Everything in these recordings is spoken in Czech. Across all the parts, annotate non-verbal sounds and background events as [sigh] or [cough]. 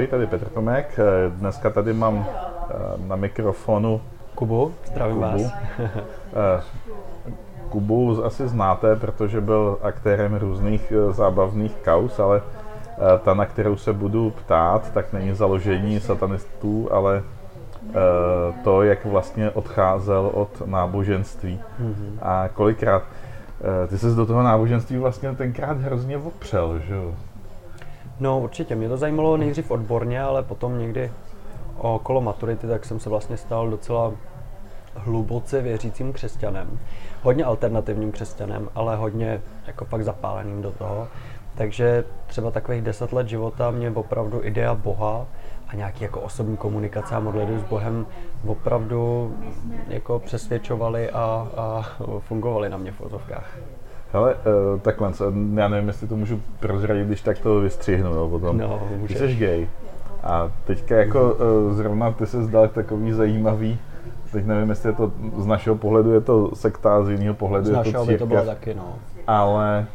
Ahoj, tady Petr Tomek. Dneska tady mám eh, na mikrofonu Kubu. Zdravím Kubu. vás. Eh, Kubu asi znáte, protože byl aktérem různých eh, zábavných kaus, ale eh, ta, na kterou se budu ptát, tak není založení satanistů, ale eh, to, jak vlastně odcházel od náboženství. Mhm. A kolikrát eh, ty se do toho náboženství vlastně tenkrát hrozně opřel, že jo? No určitě, mě to zajímalo nejdřív odborně, ale potom někdy okolo maturity, tak jsem se vlastně stal docela hluboce věřícím křesťanem. Hodně alternativním křesťanem, ale hodně jako fakt zapáleným do toho. Takže třeba takových deset let života mě opravdu idea Boha a nějaký jako osobní komunikace a modlitby s Bohem opravdu jako přesvědčovali a, a fungovali na mě v fotovkách. Hele, uh, takhle, co- já nevím, jestli to můžu prozradit, když tak to vystřihnu, jo, potom. No, Ty můžeš. jsi gay. A teďka jako uh, zrovna ty se zdal takový zajímavý, teď nevím, jestli je to z našeho pohledu je to sekta, z jiného pohledu Z je to našeho by církev, to bylo taky, no. ale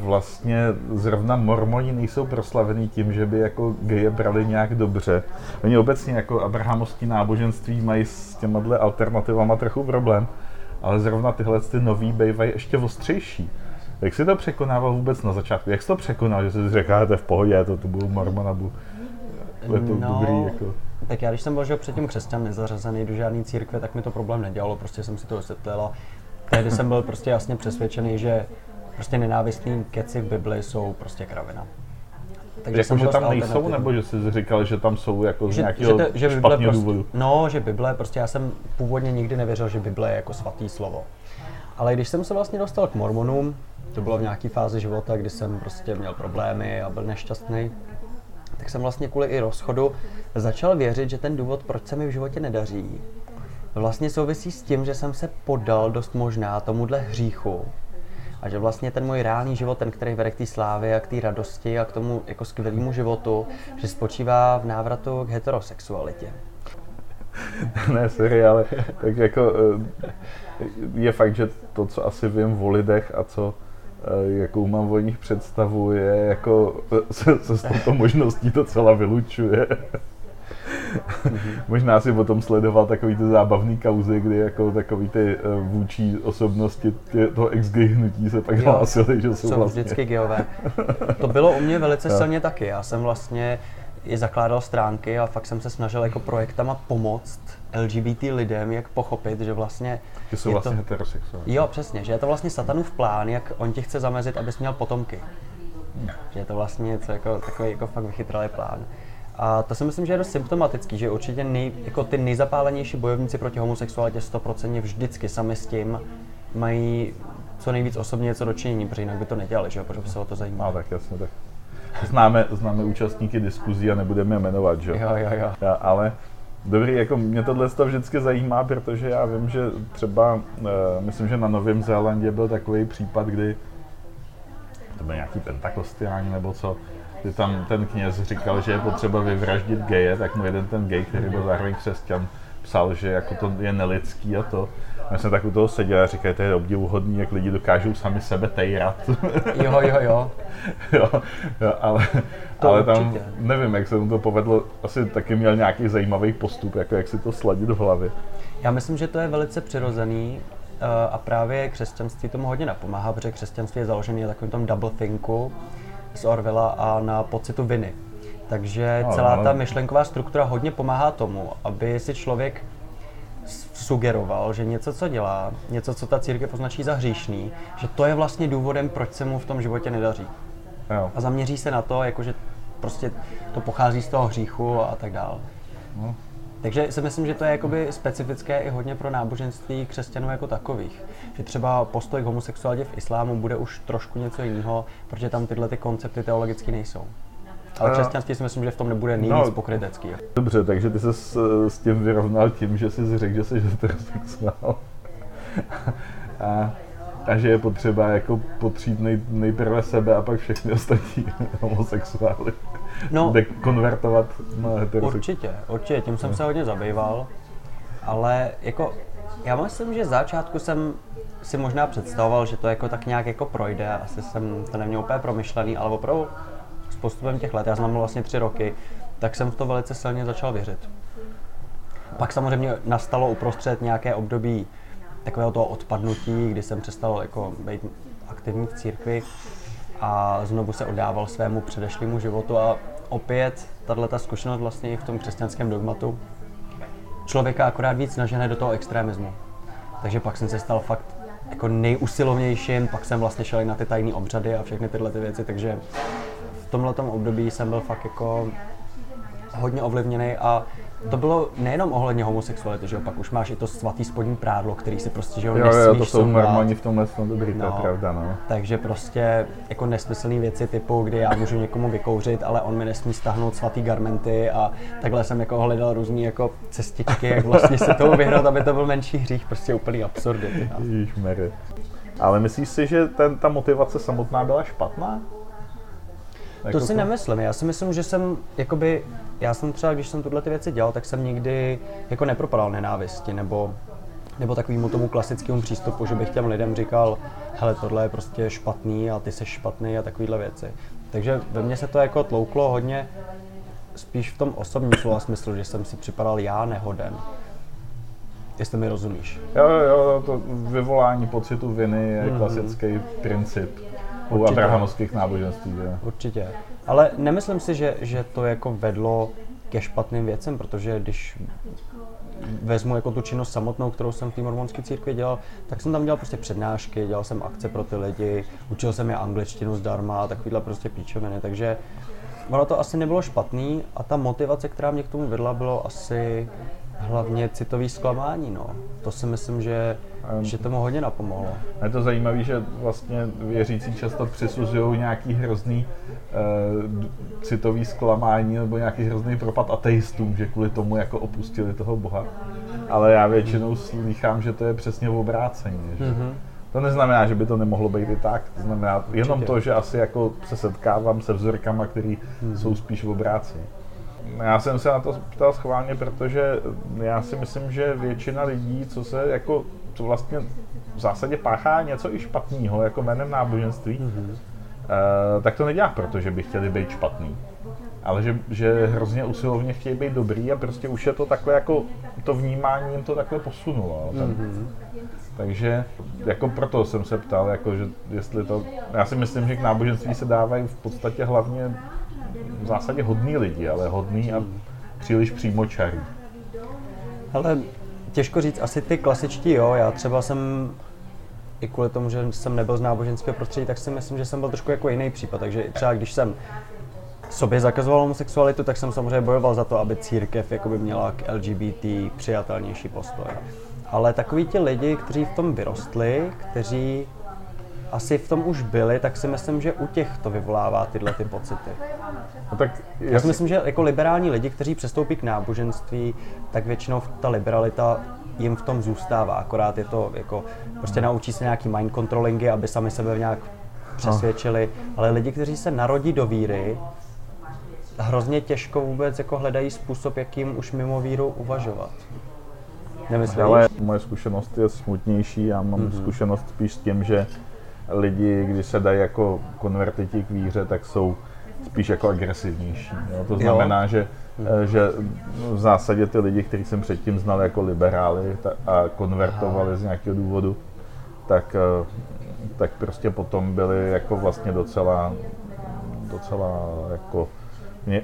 vlastně zrovna mormoni nejsou proslavený tím, že by jako geje brali nějak dobře. Oni obecně jako abrahamovský náboženství mají s těma alternativama trochu problém, ale zrovna tyhle ty nový bývají ještě ostřejší. Jak jsi to překonával vůbec na začátku? Jak jsi to překonal, že jsi řekl, "Ah, to je v pohodě, to, to byl mormona, bu. je to No, dobrý, jako. Tak já, když jsem byl že předtím křesťan, nezařazený do žádné církve, tak mi to problém nedělalo, prostě jsem si to vysvětlil a tehdy jsem byl prostě jasně přesvědčený, že prostě nenávistný keci v Bibli jsou prostě kravina. Jako, že tam nejsou, nebo že jsi říkal, že tam jsou jako z že, nějakého že, to, že Bible prostě, důvodu? No, že Bible, prostě já jsem původně nikdy nevěřil, že Bible je jako svatý slovo. Ale když jsem se vlastně dostal k mormonům, to bylo v nějaké fázi života, kdy jsem prostě měl problémy a byl nešťastný, tak jsem vlastně kvůli i rozchodu začal věřit, že ten důvod, proč se mi v životě nedaří, vlastně souvisí s tím, že jsem se podal dost možná tomuhle hříchu a že vlastně ten můj reálný život, ten, který vede k té slávě a k té radosti a k tomu jako skvělému životu, že spočívá v návratu k heterosexualitě. [laughs] ne, sorry, ale tak jako eh, je fakt, že to, co asi vím o lidech a co eh, jakou mám o nich představu, je jako eh, [laughs] se, se s touto možností to celá vylučuje. Možná si potom sledoval takový ty zábavný kauzy, kdy jako takový ty eh, vůči osobnosti tě, toho ex-gay hnutí se pak hlásili, že jsou Jsou vlastně... vždycky geové. To bylo u mě velice silně taky. Já jsem vlastně i zakládal stránky a fakt jsem se snažil jako projektama pomoct LGBT lidem, jak pochopit, že vlastně Že jsou vlastně to, heterosexuální. Jo, přesně, že je to vlastně satanův plán, jak on ti chce zamezit, abys měl potomky. Že je to vlastně něco jako, takový jako fakt vychytralý plán. A to si myslím, že je dost symptomatický, že určitě nej, jako ty nejzapálenější bojovníci proti homosexualitě 100% vždycky sami s tím mají co nejvíc osobně něco dočinění, protože jinak by to nedělali, že jo, protože by se o to zajímalo. No tak jasně, tak. Známe, známe účastníky diskuzí a nebudeme je jmenovat, že? Jo, jo, jo. Já, ale dobrý, jako mě tohle to vždycky zajímá, protože já vím, že třeba, uh, myslím, že na Novém Zélandě byl takový případ, kdy to byl nějaký pentakostiální nebo co, kdy tam ten kněz říkal, že je potřeba vyvraždit geje, tak mu jeden ten gej, který byl zároveň křesťan, psal, že jako to je nelidský a to. Já jsem tak u toho seděl a říkal, to je obdivuhodný, jak lidi dokážou sami sebe tejrat. [laughs] Jo, jo, jo. [laughs] jo, jo, ale, To ale tam nevím, jak se mu to povedlo, asi taky měl nějaký zajímavý postup, jako jak si to sladit v hlavě. Já myslím, že to je velice přirozený eh, a právě křesťanství tomu hodně napomáhá, protože křesťanství je založené na takovém tom double thinku z Orwella a na pocitu viny. Takže celá ta myšlenková struktura hodně pomáhá tomu, aby si člověk sugeroval, že něco, co dělá, něco, co ta církev označí za hříšný, že to je vlastně důvodem, proč se mu v tom životě nedaří. Jo. A zaměří se na to, jakože prostě to pochází z toho hříchu a tak dál. No. Takže si myslím, že to je jakoby specifické i hodně pro náboženství křesťanů jako takových. Že třeba postoj k homosexualitě v islámu bude už trošku něco jiného, protože tam tyhle ty koncepty teologicky nejsou. Ale křesťanství si myslím, že v tom nebude nejvíc No. pokrytecký. Dobře, takže ty se s, s tím vyrovnal tím, že jsi řekl, že jsi heterosexuál. [laughs] A, a že je potřeba jako potřít nej, nejprve sebe a pak všechny [laughs] ostatní homosexuály. No. Dekonvertovat na heterosexuál. Určitě, určitě, tím jsem se hodně zabýval, ale jako já myslím, že z začátku jsem si možná představoval, že to jako tak nějak jako projde, asi jsem to neměl úplně promyšlený, ale opravdu s postupem těch let, já byl vlastně tři roky, tak jsem v to velice silně začal věřit. Pak samozřejmě nastalo uprostřed nějaké období takového toho odpadnutí, kdy jsem přestal jako být aktivní v církvi a znovu se oddával svému předešlému životu a opět tahle ta zkušenost vlastně i v tom křesťanském dogmatu člověka akorát víc nažené do toho extremismu. Takže pak jsem se stal fakt jako nejusilovnějším, pak jsem vlastně šel i na ty tajné obřady a všechny tyhle ty věci, takže v tomhle období jsem byl fakt jako hodně ovlivněný a to bylo nejenom ohledně homosexuality, že jo, pak už máš i to svatý spodní prádlo, který si prostě, že jo, jo, jo to jsou normální v tomhle tom dobrý, no, to je pravda, no. Takže prostě jako nesmyslné věci typu, kdy já můžu někomu vykouřit, ale on mi nesmí stáhnout svatý garmenty a takhle jsem jako hledal různé jako cestičky, jak vlastně se tomu vyhrát, aby to byl menší hřích, prostě úplný absurdity. No. Ale myslíš si, že ten, ta motivace samotná byla špatná? Jako to si to... nemyslím. Já si myslím, že jsem, jakoby, já jsem třeba, když jsem tuhle ty věci dělal, tak jsem nikdy jako nepropadal nenávisti nebo nebo takovýmu tomu klasickému přístupu, že bych těm lidem říkal, hele, tohle je prostě špatný a ty jsi špatný a takovéhle věci. Takže ve mně se to jako tlouklo hodně spíš v tom osobním slova smyslu, že jsem si připadal já nehoden. Jestli mi rozumíš. Jo, jo, to vyvolání pocitu viny je mm-hmm. klasický princip u abrahamovských náboženství. Je. Určitě. Ale nemyslím si, že, že to jako vedlo ke špatným věcem, protože když vezmu jako tu činnost samotnou, kterou jsem v té mormonské církvi dělal, tak jsem tam dělal prostě přednášky, dělal jsem akce pro ty lidi, učil jsem je angličtinu zdarma a takovýhle prostě píčoviny, takže ono to asi nebylo špatný a ta motivace, která mě k tomu vedla, bylo asi hlavně citový zklamání, no. To si myslím, že, um, že tomu hodně napomohlo. Je to zajímavé, že vlastně věřící často přisuzují nějaký hrozný uh, citový zklamání nebo nějaký hrozný propad ateistům, že kvůli tomu jako opustili toho Boha. Ale já většinou slýchám, že to je přesně v obrácení. Že? Mm-hmm. To neznamená, že by to nemohlo být i tak. To znamená jenom Určitě. to, že asi jako se setkávám se vzorkama, které mm-hmm. jsou spíš v obrácení. Já jsem se na to ptal schválně, protože já si myslím, že většina lidí, co se jako, co vlastně v zásadě páchá něco i špatného, jako jménem náboženství, mm-hmm. uh, tak to nedělá proto, že by chtěli být špatný. Ale že, že hrozně usilovně chtějí být dobrý a prostě už je to takhle jako, to vnímání jim to takhle posunulo. Mm-hmm. Takže jako proto jsem se ptal, jako, že jestli to, já si myslím, že k náboženství se dávají v podstatě hlavně v zásadě hodný lidi, ale hodný a příliš přímočarý. Ale těžko říct, asi ty klasičtí, jo. Já třeba jsem i kvůli tomu, že jsem nebyl z náboženského prostředí, tak si myslím, že jsem byl trošku jako jiný případ. Takže třeba když jsem sobě zakazoval homosexualitu, tak jsem samozřejmě bojoval za to, aby církev jakoby měla k LGBT přijatelnější postoj. Ale takoví ti lidi, kteří v tom vyrostli, kteří asi v tom už byli, tak si myslím, že u těch to vyvolává tyhle ty pocity. No tak jasný. Já si myslím, že jako liberální lidi, kteří přestoupí k náboženství, tak většinou ta liberalita jim v tom zůstává, akorát je to jako, prostě naučí se nějaký mind controllingy, aby sami sebe nějak přesvědčili, ale lidi, kteří se narodí do víry, hrozně těžko vůbec jako hledají způsob, jakým už mimo víru uvažovat. Nemyslíš? Ale moje zkušenost je smutnější, já mám mm-hmm. zkušenost spíš s tím, že lidi, když se dají jako konvertiti k víře, tak jsou spíš jako agresivnější. Jo? To znamená, jo. že hmm. že v zásadě ty lidi, kteří jsem předtím znal jako liberály a konvertovali Aha. z nějakého důvodu, tak, eh, tak prostě potom byli jako vlastně docela, docela jako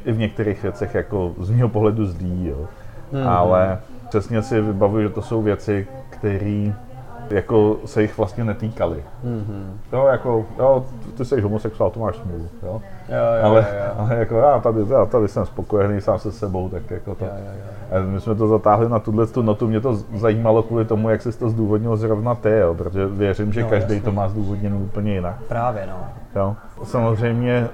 v některých věcech jako z mého pohledu zlí, jo. Hmm. Ale přesně si vybavuju, že to jsou věci, které jako se jich vlastně netýkali. Mm-hmm. Jo, jako, jo, ty jsi homosexuál, to máš smůlu, jo. Jo, jo, ale, jo, jo. ale jako já tady, já tady jsem spokojený sám se sebou, tak jako to. Jo, jo, jo. My jsme to zatáhli na tuhle tu notu, mě to zajímalo kvůli tomu, jak jsi to zdůvodnil zrovna ty, jo, protože věřím, že no, každý to má zdůvodněno úplně jinak. Právě, no. Jo. Samozřejmě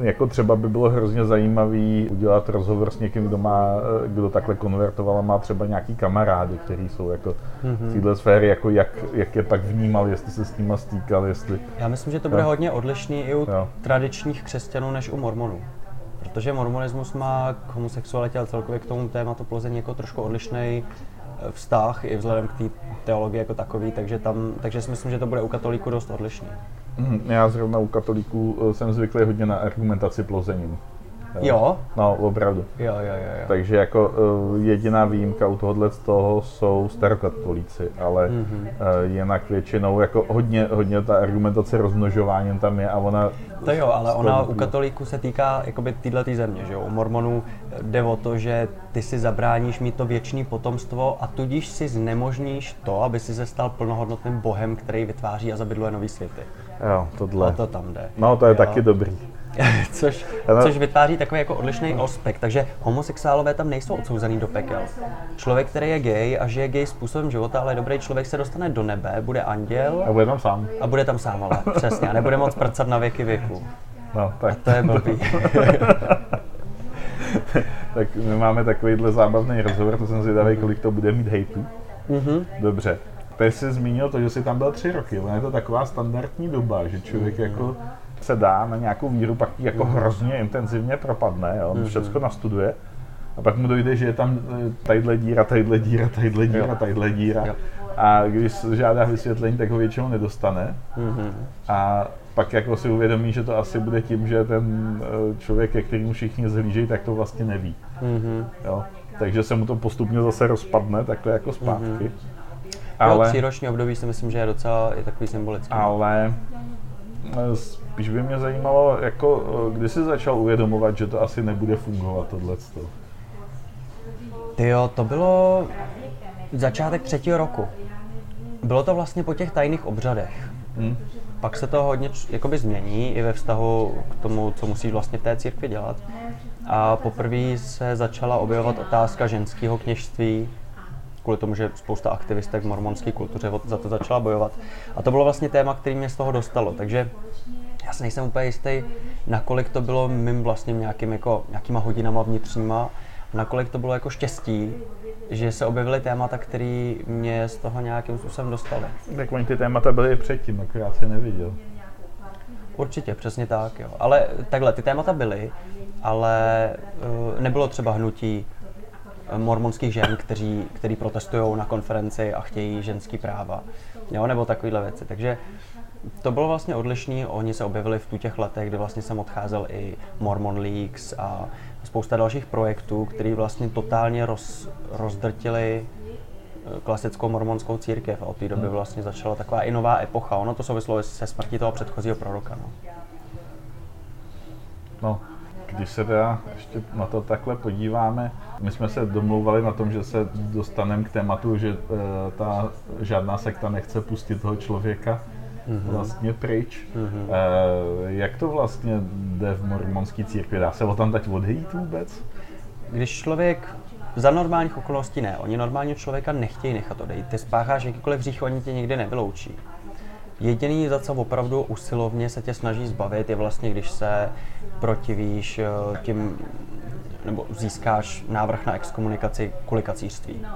jako třeba by bylo hrozně zajímavý udělat rozhovor s někým, kdo má, kdo takhle konvertoval a má třeba nějaký kamarády, kteří jsou jako mm-hmm. v téhle sféry, jako jak, jak je tak vnímal, jestli se s nima stýkal, jestli... Já myslím, že to bude jo. hodně odlišný i u jo. tradičních křesťanů než u mormonů. Protože mormonismus má k homosexualitě a celkově k tomu tématu plození jako trošku odlišný eh, vztah i vzhledem k té teologii jako takový, takže, tam, takže si myslím, že to bude u katolíků dost odlišný. Mhm, já zrovna u katolíků eh, jsem zvyklý hodně na argumentaci plozením. Jo? No, opravdu. Jo, jo, jo. jo. Takže jako uh, jediná výjimka u tohohle z toho jsou starokatolíci, ale mm-hmm. uh, jinak většinou jako hodně, hodně ta argumentace rozmnožováním tam je a ona... To jo, ale ona u katolíků se týká jakoby týhle tý země, že jo? U mormonů jde o to, že ty si zabráníš mít to věčné potomstvo a tudíž si znemožníš to, aby si se stal plnohodnotným bohem, který vytváří a zabydluje nový světy. Jo, tohle. O to tam jde. No, to je jo. taky dobrý. [laughs] což, což vytváří takový jako odlišný aspekt. Takže homosexuálové tam nejsou odsouzený do pekel. Člověk, který je gay a žije gay způsobem života, ale dobrý člověk, se dostane do nebe, bude anděl. A bude tam sám. A bude tam sám, ale [laughs] přesně. A nebude moc prcat na věky věku. No, tak. A to je blbý. [laughs] tak my máme takovýhle zábavný rozhovor, to jsem zvědavý, kolik to bude mít hejtu. Mm-hmm. Dobře. Teď jsi zmínil to, že jsi tam byl tři roky, ale je to taková standardní doba, že člověk mm-hmm. jako se dá na nějakou víru, pak ji jako hrozně intenzivně propadne, jo? on mm-hmm. všechno nastuduje. A pak mu dojde, že je tam e, tadyhle díra, tadyhle díra, tadyhle díra, tadyhle díra. A když žádá vysvětlení, tak ho většinou nedostane. Mm-hmm. A pak jako si uvědomí, že to asi bude tím, že ten e, člověk, ke kterému všichni zhlížejí, tak to vlastně neví. Jo? Takže se mu to postupně zase rozpadne, takhle jako zpátky. Ale, jo, tříroční období si myslím, že je docela je takový symbolický. Ale e, spíš by mě zajímalo, jako, kdy jsi začal uvědomovat, že to asi nebude fungovat tohleto. Ty jo, to bylo začátek třetího roku. Bylo to vlastně po těch tajných obřadech. Hmm. Pak se to hodně jakoby změní i ve vztahu k tomu, co musíš vlastně v té církvi dělat. A poprvé se začala objevovat otázka ženského kněžství, kvůli tomu, že spousta aktivistek v mormonské kultuře za to začala bojovat. A to bylo vlastně téma, který mě z toho dostalo. Takže já si nejsem úplně jistý, nakolik to bylo mým vlastně nějakým, jako, nějakýma hodinama vnitřníma, nakolik to bylo jako štěstí, že se objevily témata, které mě z toho nějakým způsobem dostaly. Tak oni ty témata byly i předtím, akorát si neviděl. Určitě, přesně tak, jo. Ale takhle, ty témata byly, ale uh, nebylo třeba hnutí eh, mormonských žen, kteří, který protestují na konferenci a chtějí ženský práva, jo, nebo takovéhle věci. Takže to bylo vlastně odlišný, oni se objevili v tu těch letech, kdy vlastně jsem odcházel i Mormon Leaks a spousta dalších projektů, které vlastně totálně roz, rozdrtili eh, klasickou mormonskou církev a od té doby hmm. vlastně začala taková i nová epocha. Ono to souvislo se smrtí toho předchozího proroka. No. no, když se teda ještě na to takhle podíváme, my jsme se domlouvali na tom, že se dostaneme k tématu, že uh, ta žádná sekta nechce pustit toho člověka mm-hmm. vlastně pryč. Mm-hmm. E, jak to vlastně jde v mormonské církvi? Dá se o tam teď odejít vůbec? Když člověk za normálních okolností ne. Oni normálního člověka nechtějí nechat odejít. Ty spácháš jakýkoliv hřích, oni tě nikdy nevyloučí. Jediný, za co opravdu usilovně se tě snaží zbavit, je vlastně, když se protivíš eh, tím, nebo získáš návrh na exkomunikaci kvůli kacířství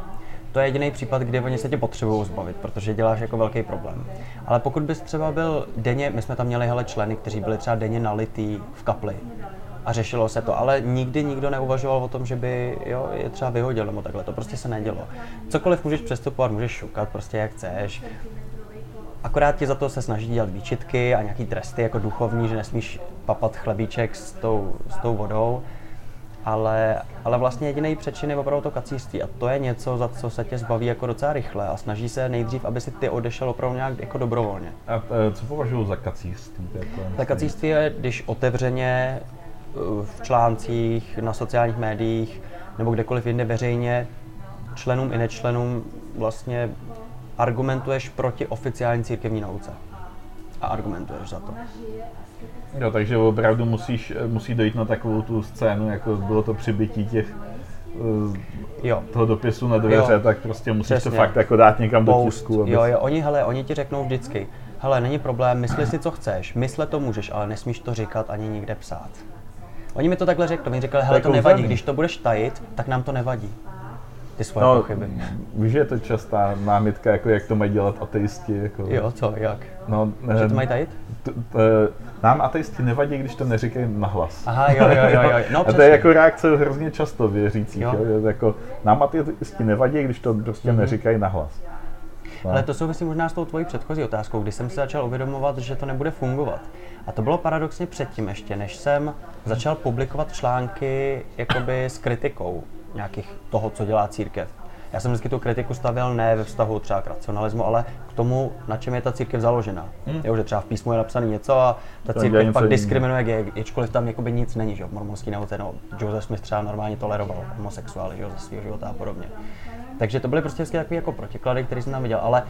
to je jediný případ, kdy oni se tě potřebují zbavit, protože děláš jako velký problém. Ale pokud bys třeba byl denně, my jsme tam měli hele členy, kteří byli třeba denně nalitý v kapli a řešilo se to, ale nikdy nikdo neuvažoval o tom, že by jo, je třeba vyhodil nebo takhle, to prostě se nedělo. Cokoliv můžeš přestupovat, můžeš šukat prostě jak chceš, Akorát ti za to se snaží dělat výčitky a nějaký tresty jako duchovní, že nesmíš papat chlebíček s tou, s tou vodou ale, ale vlastně jediný přečin je opravdu to kacířství a to je něco, za co se tě zbaví jako docela rychle a snaží se nejdřív, aby si ty odešel opravdu nějak jako dobrovolně. A e, co považuji za kacířství? Tak kacířství je, když otevřeně e, v článcích, na sociálních médiích nebo kdekoliv jinde veřejně členům i nečlenům vlastně argumentuješ proti oficiální církevní nauce. A argumentuješ za to. Jo, takže opravdu musíš, musí dojít na takovou tu scénu, jako bylo to přibytí těch eh, jo. toho dopisu na dveře, jo. tak prostě musíš Přesně. to fakt jako dát někam Post. do tisku. Abys... Jo, jo, oni, hele, oni ti řeknou vždycky, hele, není problém, mysli si, co chceš, mysle to můžeš, ale nesmíš to říkat ani nikde psát. Oni mi to takhle řekli, mi říkali, hele, to nevadí, když to budeš tajit, tak nám to nevadí ty svoje no, pochyby. Víš, že je to častá námitka, jako jak to mají dělat ateisti. Jako... Jo, co, jak? No, že to mají tajit? T, t, nám ateisti nevadí, když to neříkají nahlas. Aha, jo, jo, jo. jo. [laughs] No, a to je jako reakce hrozně často věřících. Jo. Jo? Jako, nám ateisti nevadí, když to prostě mm-hmm. neříkají nahlas. No. Ale to souvisí možná s tou tvojí předchozí otázkou, kdy jsem si začal uvědomovat, že to nebude fungovat. A to bylo paradoxně předtím ještě, než jsem začal publikovat články jakoby s kritikou nějakých toho, co dělá církev. Já jsem vždycky tu kritiku stavěl ne ve vztahu třeba k racionalismu, ale k tomu, na čem je ta církev založena. Hmm. Jo, že třeba v písmu je napsané něco a ta To církev je pak diskriminuje gay, ačkoliv tam jakoby nic není, že jo, v mormonský nauce, no, Joseph Smith třeba normálně toleroval homosexuály, že jo, ze svého života a podobně. Takže to byly prostě vždycky takové jako protiklady, které jsem tam viděl, ale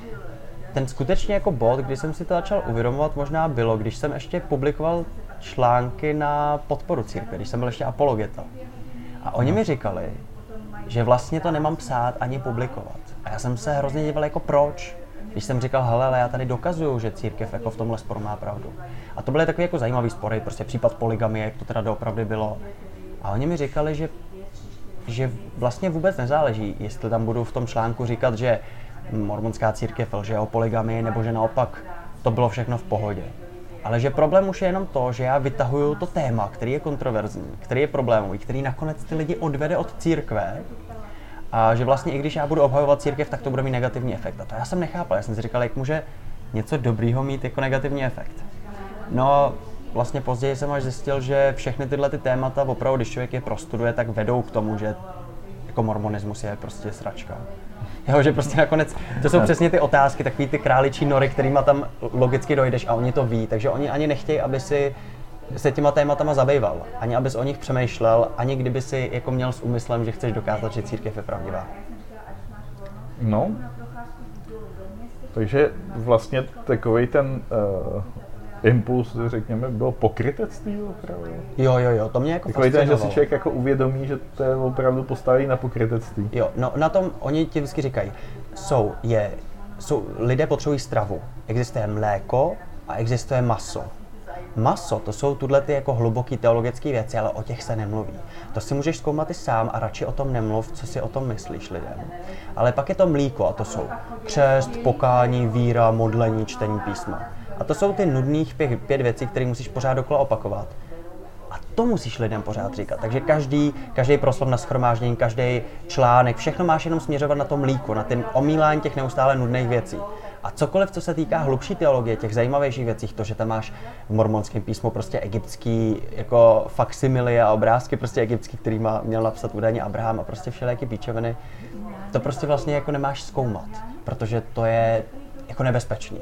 ten skutečně jako bod, kdy jsem si to začal uvědomovat, možná bylo, když jsem ještě publikoval články na podporu církve, když jsem byl ještě apologeta. A oni mi říkali, že vlastně to nemám psát ani publikovat. A já jsem se hrozně díval jako proč. Když jsem říkal, hele, ale já tady dokazuju, že církev jako v tomhle sporu má pravdu. A to byly takové jako zajímavý spory, prostě případ poligamie, jak to teda doopravdy bylo. A oni mi říkali, že, že vlastně vůbec nezáleží, jestli tam budu v tom článku říkat, že mormonská církev lže o poligamii, nebo že naopak to bylo všechno v pohodě. Ale že problém už je jenom to, že já vytahuju to téma, který je kontroverzní, který je problémový, který nakonec ty lidi odvede od církve a že vlastně i když já budu obhajovat církev, tak to bude mít negativní efekt. A to já jsem nechápal, já jsem si říkal, jak může něco dobrýho mít jako negativní efekt. No, vlastně později jsem až zjistil, že všechny tyhle ty témata, opravdu, když člověk je prostuduje, tak vedou k tomu, že jako mormonismus je prostě sračka. Jo, že prostě nakonec, to jsou přesně ty otázky, takový ty králičí nory, kterýma tam logicky dojdeš a oni to ví, takže oni ani nechtějí, aby si se těma tématama zabýval, ani abys o nich přemýšlel, ani kdyby si jako měl s úmyslem, že chceš dokázat, že církev je pravdivá. No. Takže vlastně takový ten uh, impuls, řekněme, byl pokrytectví opravdu. Jo, jo, jo, to mě jako Takový ten, že si člověk jako uvědomí, že to je opravdu postaví na pokrytectví. Jo, no na tom oni ti vždycky říkají, jsou, je, jsou, lidé potřebují stravu. Existuje mléko a existuje maso. Maso, to jsou tuhle ty jako hluboký teologické věci, ale o těch se nemluví. To si můžeš zkoumat i sám a radši o tom nemluv, co si o tom myslíš lidem. Ale pak je to mlíko a to jsou křest, pokání, víra, modlení, čtení písma. A to jsou ty nudných pět, pět věcí, které musíš pořád dokola opakovat. A to musíš lidem pořád říkat. Takže každý, každý proslov na schromáždění, každý článek, všechno máš jenom směřovat na to mlíko, na ten omílání těch neustále nudných věcí. A cokoliv, co se týká hlubší teologie, těch zajímavějších věcí, to, že tam máš v mormonském písmu prostě egyptský jako faksimily a obrázky prostě egyptský, který má, měl napsat údajně Abraham a prostě všelijaké píčoviny, to prostě vlastně jako nemáš zkoumat, protože to je jako nebezpečný.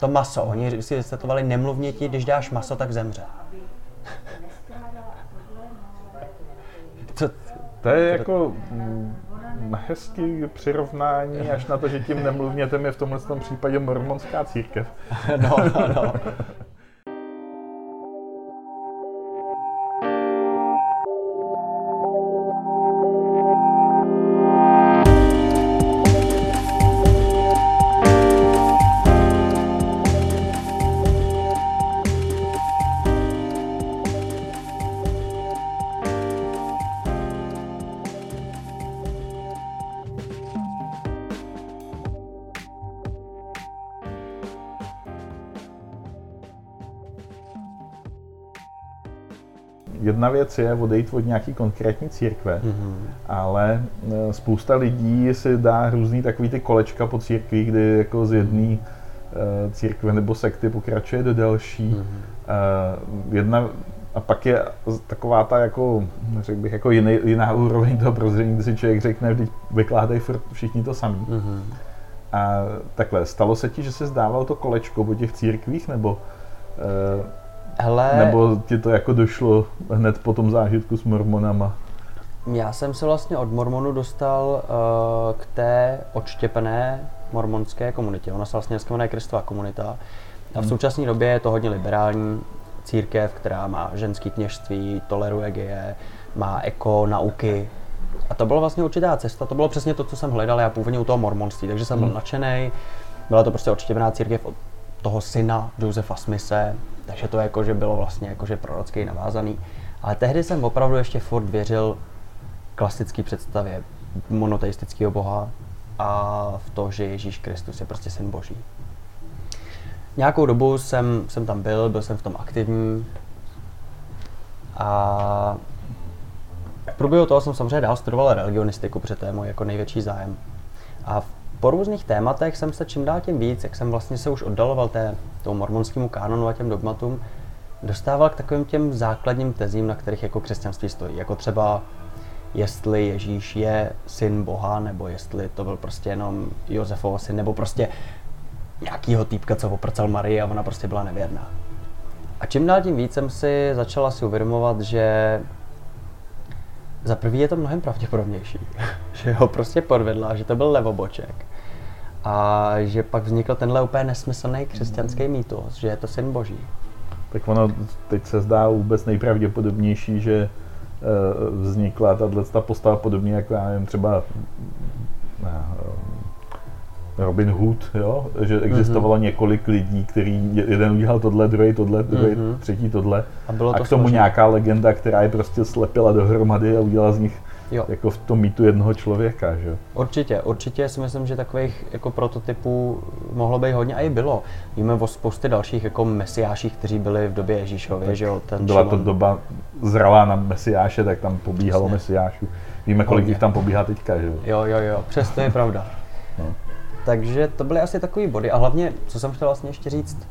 To maso, oni si vysvětlovali, nemluvně ti, když dáš maso, tak zemře. to, To je jako mm, hezký přirovnání až na to, že tím nemluvnětem je v tomhle tom případě mormonská církev. [laughs] no, no, no. [laughs] Jedna věc je odejít od nějaký konkrétní církve, mm-hmm. ale e, spousta lidí si dá různý takový ty kolečka po církvi, kdy jako z jedné e, církve nebo sekty pokračuje do další. Mm-hmm. Jedna, a pak je taková ta jako, řekl bych, jako jiný, jiná úroveň toho prozření, kdy si člověk řekne, vždyť vykládají furt všichni to samý. Mm-hmm. A takhle, stalo se ti, že jsi zdával to kolečko po těch církvích, nebo Hele, nebo ti to jako došlo hned po tom zážitku s mormonama? já jsem se vlastně od mormonu dostal uh, k té odštěpené mormonské komunitě. Ona se vlastně dneska jmenuje Kristová komunita. A v současné době je to hodně liberální církev, která má ženský kněžství, toleruje geje, má eko, nauky. A to byla vlastně určitá cesta, to bylo přesně to, co jsem hledal já původně u toho mormonství, takže jsem byl nadšený. Byla to prostě odštěpená církev od toho syna Josefa Smise, takže to jako, že bylo vlastně jakože prorocky navázaný. Ale tehdy jsem opravdu ještě furt věřil klasické představě monoteistického boha a v to, že Ježíš Kristus je prostě syn boží. Nějakou dobu jsem, jsem tam byl, byl jsem v tom aktivní a v průběhu toho jsem samozřejmě dál studoval religionistiku, protože to je můj jako největší zájem. A v po různých tématech jsem se čím dál tím víc, jak jsem vlastně se už oddaloval té, tomu mormonskému kánonu a těm dogmatům, dostával k takovým těm základním tezím, na kterých jako křesťanství stojí. Jako třeba jestli Ježíš je syn Boha, nebo jestli to byl prostě jenom Josefov syn, nebo prostě nějakýho týpka, co oprcal Marii a ona prostě byla nevěrná. A čím dál tím víc jsem si začala si uvědomovat, že za prvý je to mnohem pravděpodobnější, [laughs] že ho prostě podvedla, že to byl levoboček. A že pak vznikl tenhle úplně nesmyslný křesťanský mýtus, že je to syn boží. Tak ono teď se zdá vůbec nejpravděpodobnější, že eh, vznikla tato postava podobně jako já nevím, třeba ne, Robin Hood, jo? že existovalo mm-hmm. několik lidí, který jeden udělal tohle, druhý tohle, druhý, mm-hmm. třetí tohle. A, bylo to a k tomu složení. nějaká legenda, která je prostě slepila dohromady a udělala z nich jo. jako v tom mýtu jednoho člověka. Že? Určitě, určitě si myslím, že takových jako prototypů mohlo být hodně a i bylo. Víme o spoustě dalších jako mesiáších, kteří byli v době Ježíšově, že jo. Ten byla to doba zralá na mesiáše, tak tam pobíhalo Přesně. mesiášů. Víme, kolik jich tam pobíhá teďka, že jo. Jo, jo, jo, přesto je pravda. no. Takže to byly asi takové body. A hlavně, co jsem chtěl vlastně ještě říct,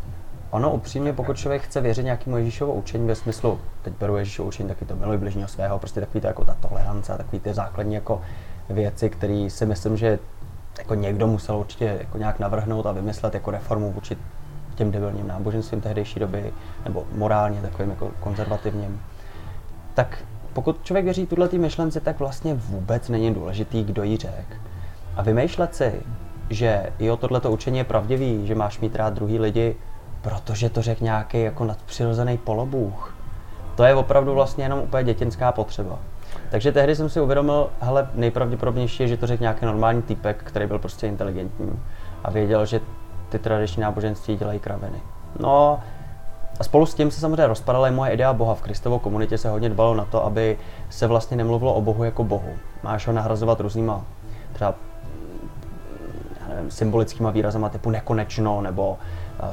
ono upřímně, pokud člověk chce věřit nějakému Ježíšovu učení ve smyslu, teď beru Ježíšovo učení, taky to miluji bližního svého, prostě takový to jako ta tolerance a takový ty základní jako věci, které si myslím, že jako někdo musel určitě jako nějak navrhnout a vymyslet jako reformu vůči těm debilním náboženstvím tehdejší doby, nebo morálně takovým jako konzervativním, tak pokud člověk věří tuhle myšlence, tak vlastně vůbec není důležitý, kdo ji řekl. A vymýšlet si, že jo, tohleto učení je pravdivý, že máš mít rád druhý lidi, protože to řekl nějaký jako nadpřirozený polobůh. To je opravdu vlastně jenom úplně dětinská potřeba. Takže tehdy jsem si uvědomil, hele, nejpravděpodobnější je, že to řekl nějaký normální typek, který byl prostě inteligentní a věděl, že ty tradiční náboženství dělají kraviny. No a spolu s tím se samozřejmě rozpadala i moje idea Boha. V Kristovou komunitě se hodně dbalo na to, aby se vlastně nemluvilo o Bohu jako Bohu. Máš ho nahrazovat různýma třeba nevím, symbolickýma výrazama typu nekonečno nebo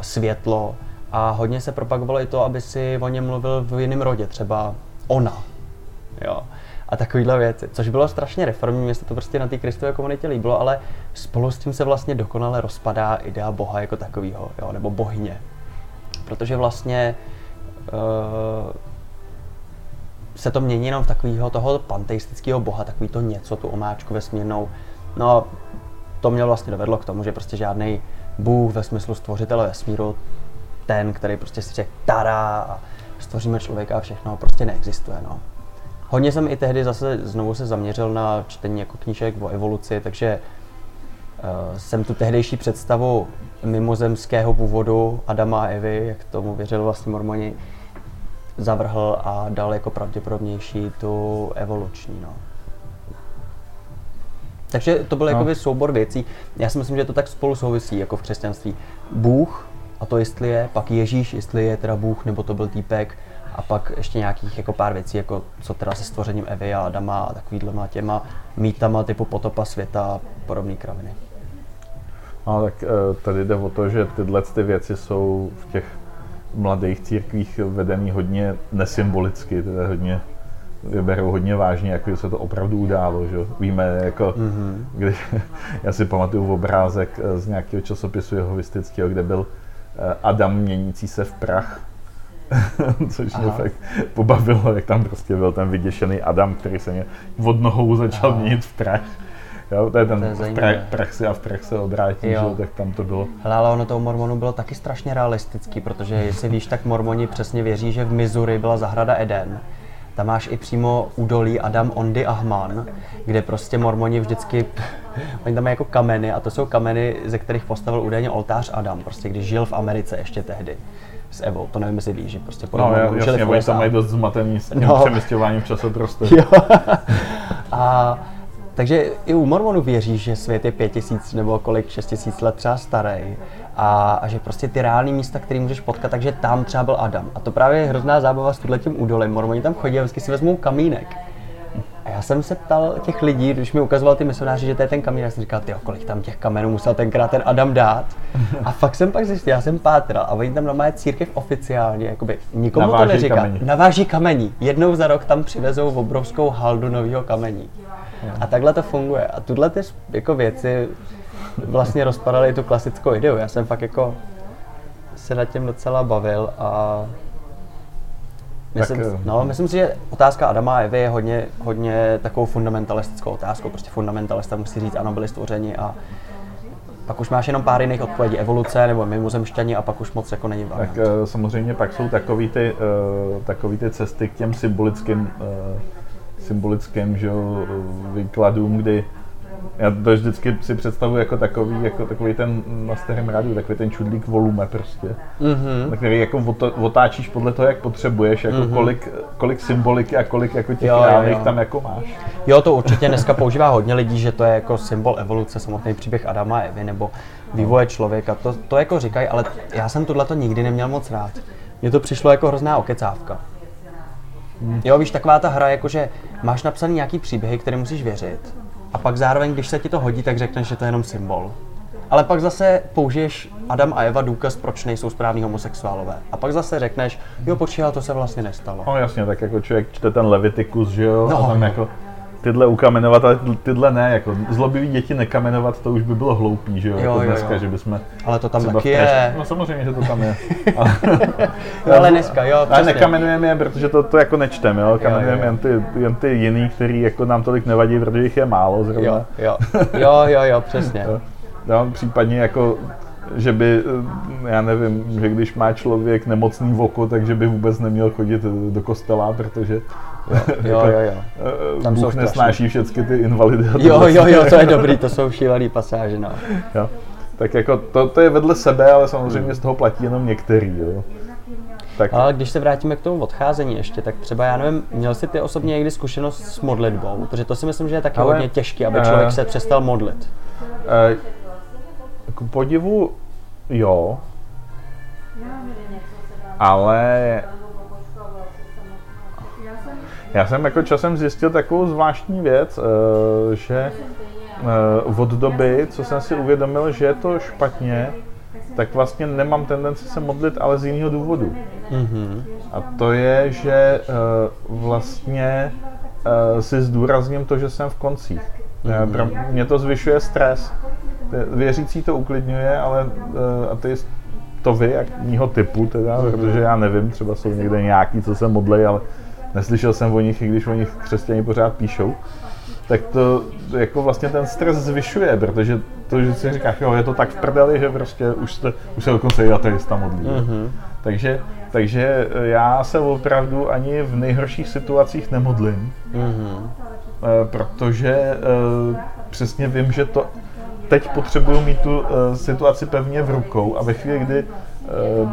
světlo. A hodně se propagovalo i to, aby si o něm mluvil v jiném rodě, třeba ona. Jo. A takovýhle věci, což bylo strašně reformní, mě se to prostě na té Kristové komunitě líbilo, ale spolu s tím se vlastně dokonale rozpadá idea Boha jako takového, jo, nebo bohyně. Protože vlastně uh, se to mění jenom v takového toho panteistického boha, takový to něco, tu omáčku vesmírnou. No to mě vlastně dovedlo k tomu, že prostě žádný Bůh ve smyslu stvořitele vesmíru, ten, který prostě si řekl tada a stvoříme člověka a všechno, prostě neexistuje. No. Hodně jsem i tehdy zase znovu se zaměřil na čtení jako knížek o evoluci, takže uh, jsem tu tehdejší představu mimozemského původu Adama a Evy, jak tomu věřili vlastně mormoni, zavrhl a dal jako pravděpodobnější tu evoluční. No. Takže to byl no. jakoby soubor věcí. Já si myslím, že to tak spolu souvisí jako v křesťanství. Bůh, a to jestli je, pak Ježíš, jestli je teda Bůh, nebo to byl týpek, a pak ještě nějakých jako pár věcí, jako co teda se stvořením Evy a Adama a takovýhlema těma mýtama typu potopa světa a podobné kraviny. No tak eh, tady jde o to, že tyhle ty věci jsou v těch mladých církvích vedený hodně nesymbolicky, teda hodně berou hodně vážně, jako se to opravdu událo, že Víme, jako, mm-hmm. kdy, [laughs] já si pamatuju obrázek eh, z nějakého časopisu jehovistického, kde byl eh, Adam měnící se v prach, [laughs] což Aha. mě fakt pobavilo, jak tam prostě byl ten vyděšený Adam, který se mě od nohou začal Aha. měnit v prach. Jo, to je ten to je v pra- praxi a v praxi obrátí, jo. že, tak tam to bylo. Hele, ale ono toho mormonu bylo taky strašně realistický, protože jestli víš, tak mormoni přesně věří, že v Missouri byla zahrada Eden tam máš i přímo údolí Adam Ondy Ahman, kde prostě mormoni vždycky, [laughs] oni tam mají jako kameny a to jsou kameny, ze kterých postavil údajně oltář Adam, prostě když žil v Americe ještě tehdy s Evou, to nevím, jestli víš, že prostě po no, jasně, oni tam mají dost zmatený s tím no. přemysťováním v časoprostoru. [laughs] a takže i u mormonů věří, že svět je pět tisíc nebo kolik, šest tisíc let třeba starý a, a že prostě ty reální místa, které můžeš potkat, takže tam třeba byl Adam. A to právě je hrozná zábava s tím údolem. Mormoni tam chodí a vždycky si vezmou kamínek. A já jsem se ptal těch lidí, když mi ukazoval ty misionáři, že to je ten kamínek, jsem říkal, ty kolik tam těch kamenů musel tenkrát ten Adam dát. A fakt jsem pak zjistil, já jsem pátral a oni tam na církev oficiálně, jakoby nikomu Naváží to neříká. Kamení. Naváží kamení. Jednou za rok tam přivezou obrovskou haldu nového kamení. A takhle to funguje. A tuhle ty jako věci vlastně rozpadali tu klasickou ideu. Já jsem fakt jako se nad tím docela bavil a Myslím, tak, no, myslím si, že otázka Adama a Evy je hodně, hodně takovou fundamentalistickou otázkou. Prostě fundamentalista musí říct, ano, byli stvořeni a pak už máš jenom pár jiných odpovědí, evoluce nebo mimozemšťani a pak už moc jako není Tak uh, samozřejmě pak jsou takový ty, uh, takový ty cesty k těm symbolickým, symbolickým že, výkladům, kdy já to vždycky si představuji jako takový, jako takový ten na starém rádiu, takový ten čudlík volume prostě, mm-hmm. na který jako otáčíš podle toho, jak potřebuješ, jako mm-hmm. kolik, kolik symboliky a kolik jako těch jo, reálných tam jako máš. Jo, to určitě dneska používá hodně lidí, že to je jako symbol evoluce, samotný příběh Adama a Evy, nebo vývoje člověka, to, to jako říkají, ale já jsem tohle to nikdy neměl moc rád. Mně to přišlo jako hrozná okecávka. Mm. Jo, víš, taková ta hra, jakože máš napsaný nějaký příběhy, které musíš věřit a pak zároveň, když se ti to hodí, tak řekneš, že to je jenom symbol. Ale pak zase použiješ Adam a Eva důkaz, proč nejsou správní homosexuálové. A pak zase řekneš, jo, počíval, to se vlastně nestalo. No jasně, tak jako člověk čte ten Levitikus, že jo, no, a tam jako tyhle ukamenovat, ale tyhle ne, jako zlobivý děti nekamenovat, to už by bylo hloupý, že jo, jo, jako jo dneska, jo. že bychom Ale to tam taky je. No samozřejmě, že to tam je. [laughs] ale, no, ale dneska, jo, přesně. Ale nekamenujeme je, protože to, to jako nečtem, jo, kamenujeme jen ty, jen ty jiný, který jako nám tolik nevadí, protože jich je málo zrovna. Jo, jo, jo, jo, jo přesně. [laughs] jo. No, případně jako že by, já nevím, že když má člověk nemocný v oko, takže by vůbec neměl chodit do kostela, protože Jo, [laughs] jo, jo. jo. Eh, Tam Bůh nesnáší všechny ty invalidy. Jo, jo, jo, to je dobrý, to jsou šílený pasáže, no. Jo. Tak jako to, to je vedle sebe, ale samozřejmě z toho platí jenom některý, jo. Tak. Ale když se vrátíme k tomu odcházení ještě, tak třeba já nevím, měl jsi ty osobně někdy zkušenost s modlitbou? Protože to si myslím, že je taky ale, hodně těžké, aby člověk uh, se přestal modlit. Uh, k podivu jo, ale já jsem jako časem zjistil takovou zvláštní věc, eh, že eh, od doby, co jsem si uvědomil, že je to špatně, tak vlastně nemám tendenci se modlit, ale z jiného důvodu. Mm-hmm. A to je, že eh, vlastně si zdůrazním to, že jsem v koncích. Mm-hmm. Mě to zvyšuje stres. Věřící to uklidňuje, ale a ty to vy, jak mýho typu teda, mm-hmm. protože já nevím, třeba jsou někde nějaký, co se modlí, ale neslyšel jsem o nich, i když o nich křesťani pořád píšou, tak to jako vlastně ten stres zvyšuje, protože to, že si říkáš, jo, je to tak v prdeli, že prostě už se, už se dokonce i ateista modlí. Mm-hmm. Takže, takže já se opravdu ani v nejhorších situacích nemodlím, mm-hmm. protože přesně vím, že to teď potřebuju mít tu situaci pevně v rukou a ve chvíli, kdy Eh,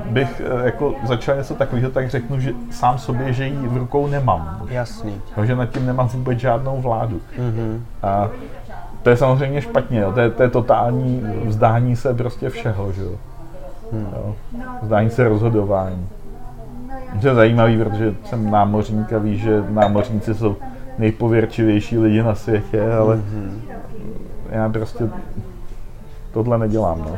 bych eh, jako začal něco takového, tak řeknu, že sám sobě, že ji v rukou nemám. Jasný. No, že nad tím nemám vůbec žádnou vládu. Mm-hmm. A to je samozřejmě špatně, jo. To, je, to je totální vzdání se prostě všeho, že jo. Hmm. jo. Vzdání se rozhodování. To je zajímavý, protože jsem námořník a víš, že námořníci jsou nejpověrčivější lidi na světě, ale mm-hmm. já prostě tohle nedělám, no.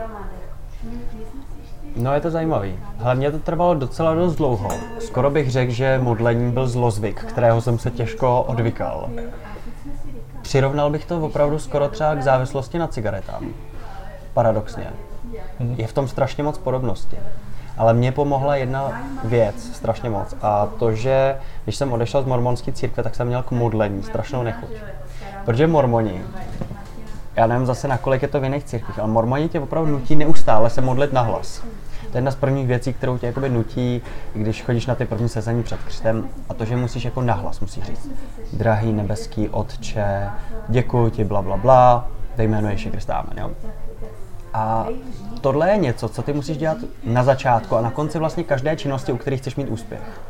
No je to zajímavý. Hlavně to trvalo docela dost dlouho. Skoro bych řekl, že modlení byl zlozvyk, kterého jsem se těžko odvykal. Přirovnal bych to opravdu skoro třeba k závislosti na cigaretám. Paradoxně. Mhm. Je v tom strašně moc podobnosti. Ale mě pomohla jedna věc strašně moc a to, že když jsem odešel z mormonské církve, tak jsem měl k modlení strašnou nechuť. Protože mormoni já nevím zase na kolik je to v jiných církvích, ale mormoni tě opravdu nutí neustále se modlit na hlas. To je jedna z prvních věcí, kterou tě jakoby nutí, když chodíš na ty první sezení před křtem, a to, že musíš jako nahlas musíš říct. Drahý nebeský Otče, děkuji ti, bla, bla, bla, ve jménu Ježíše Krista, amen, jo. A tohle je něco, co ty musíš dělat na začátku a na konci vlastně každé činnosti, u kterých chceš mít úspěch.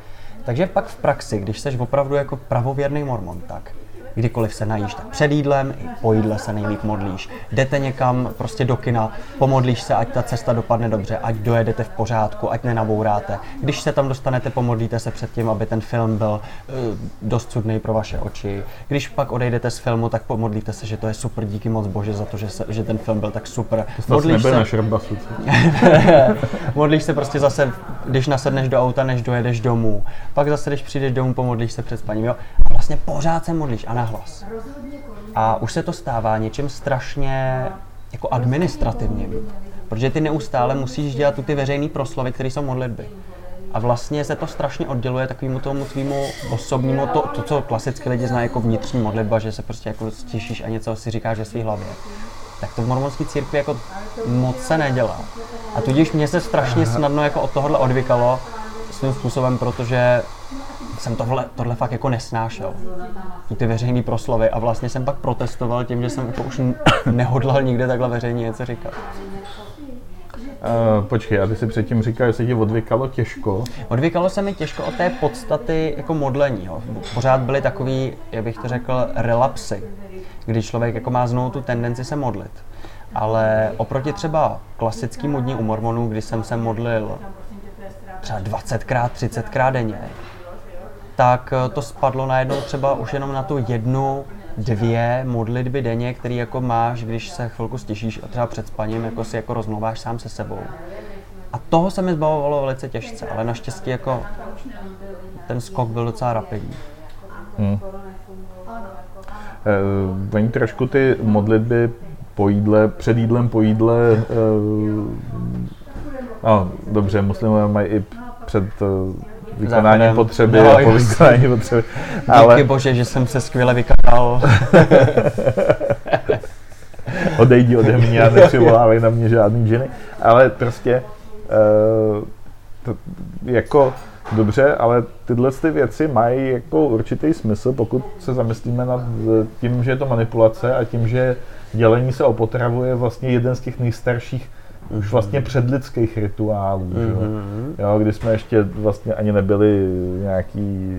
Takže pak v praxi, když jsi opravdu jako pravověrný mormon, tak kdykoliv se najíš, tak před jídlem i po jídle se nejlíp modlíš. Jdete někam prostě do kina, pomodlíš se, ať ta cesta dopadne dobře, ať dojedete v pořádku, ať nenabouráte. Když se tam dostanete, pomodlíte se před tím, aby ten film byl uh, dost cudný pro vaše oči. Když pak odejdete z filmu, tak pomodlíte se, že to je super, díky moc Bože za to, že, se, že ten film byl tak super. Modlíš se... Na šrbasu, [laughs] modlíš se prostě zase, když nasedneš do auta, než dojedeš domů. Pak zase, když přijdeš domů, pomodlíš se před spaním. Jo? A vlastně pořád se modlíš a nahlas. A už se to stává něčím strašně jako administrativním. Protože ty neustále musíš dělat tu ty veřejné proslovy, které jsou modlitby. A vlastně se to strašně odděluje takovému tomu tvýmu osobnímu, to, to, co klasicky lidi znají jako vnitřní modlitba, že se prostě jako stěšíš a něco si říkáš ve své hlavě. Tak to v mormonské církvi jako moc se nedělá. A tudíž mě se strašně snadno jako od tohohle odvykalo svým způsobem, protože jsem tohle, tohle fakt jako nesnášel. Ty veřejné proslovy a vlastně jsem pak protestoval tím, že jsem jako už [coughs] nehodlal nikde takhle veřejně něco říkat. Uh, počkej, a ty si předtím říkal, že se ti odvykalo těžko. Odvykalo se mi těžko od té podstaty jako modlení. Jo. Pořád byly takový, jak bych to řekl, relapsy, kdy člověk jako má znovu tu tendenci se modlit. Ale oproti třeba klasickým dní u mormonů, kdy jsem se modlil třeba 20krát, 30krát denně, tak to spadlo najednou třeba už jenom na tu jednu dvě modlitby denně, který jako máš, když se chvilku stěšíš a třeba před spaním jako si jako rozmluváš sám se sebou. A toho se mi zbavovalo velice těžce, ale naštěstí jako ten skok byl docela rapidní. Hmm. Eh, oni trošku ty modlitby po jídle, před jídlem, po jídle, eh, no dobře, muslimové mají i před eh, vykonání potřeby no, a po vykonání potřeby. Ale... Díky bože, že jsem se skvěle vykázal. [laughs] Odejdi ode mě a nepřivolávej na mě žádný ženy. Ale prostě uh, to, jako dobře, ale tyhle ty věci mají jako určitý smysl, pokud se zamyslíme nad tím, že je to manipulace a tím, že dělení se o potravu je vlastně jeden z těch nejstarších už vlastně předlidských rituálů, mm-hmm. jo? Mhm. jo, kdy jsme ještě vlastně ani nebyli nějaký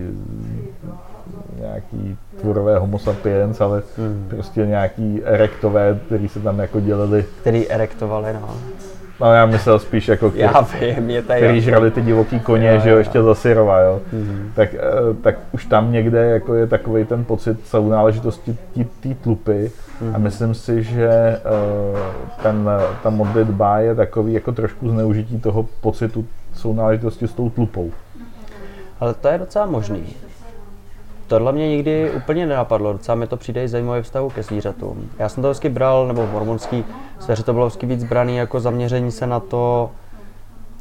nějaký tvorové homo sapiens, ale mm. prostě nějaký erektové, který se tam jako dělali. Který erektovali, no. No já myslel spíš jako, který, já vím, je tady který žrali ty divoký koně, jo, že jo, ještě za syrova, jo. Mm-hmm. Tak, eh, tak už tam někde jako je takový ten pocit sounáležitosti té tlupy mm-hmm. a mhm. myslím si, že eh, ten, ta modlitba je takový jako trošku zneužití toho pocitu sounáležitosti s tou tlupou. Ale to je docela možný. Tohle mě nikdy úplně nenapadlo, docela mi to přijde i zajímavé vztahu ke zvířatům. Já jsem to vždycky bral, nebo v mormonský sféře to bylo vždycky víc braný jako zaměření se na to,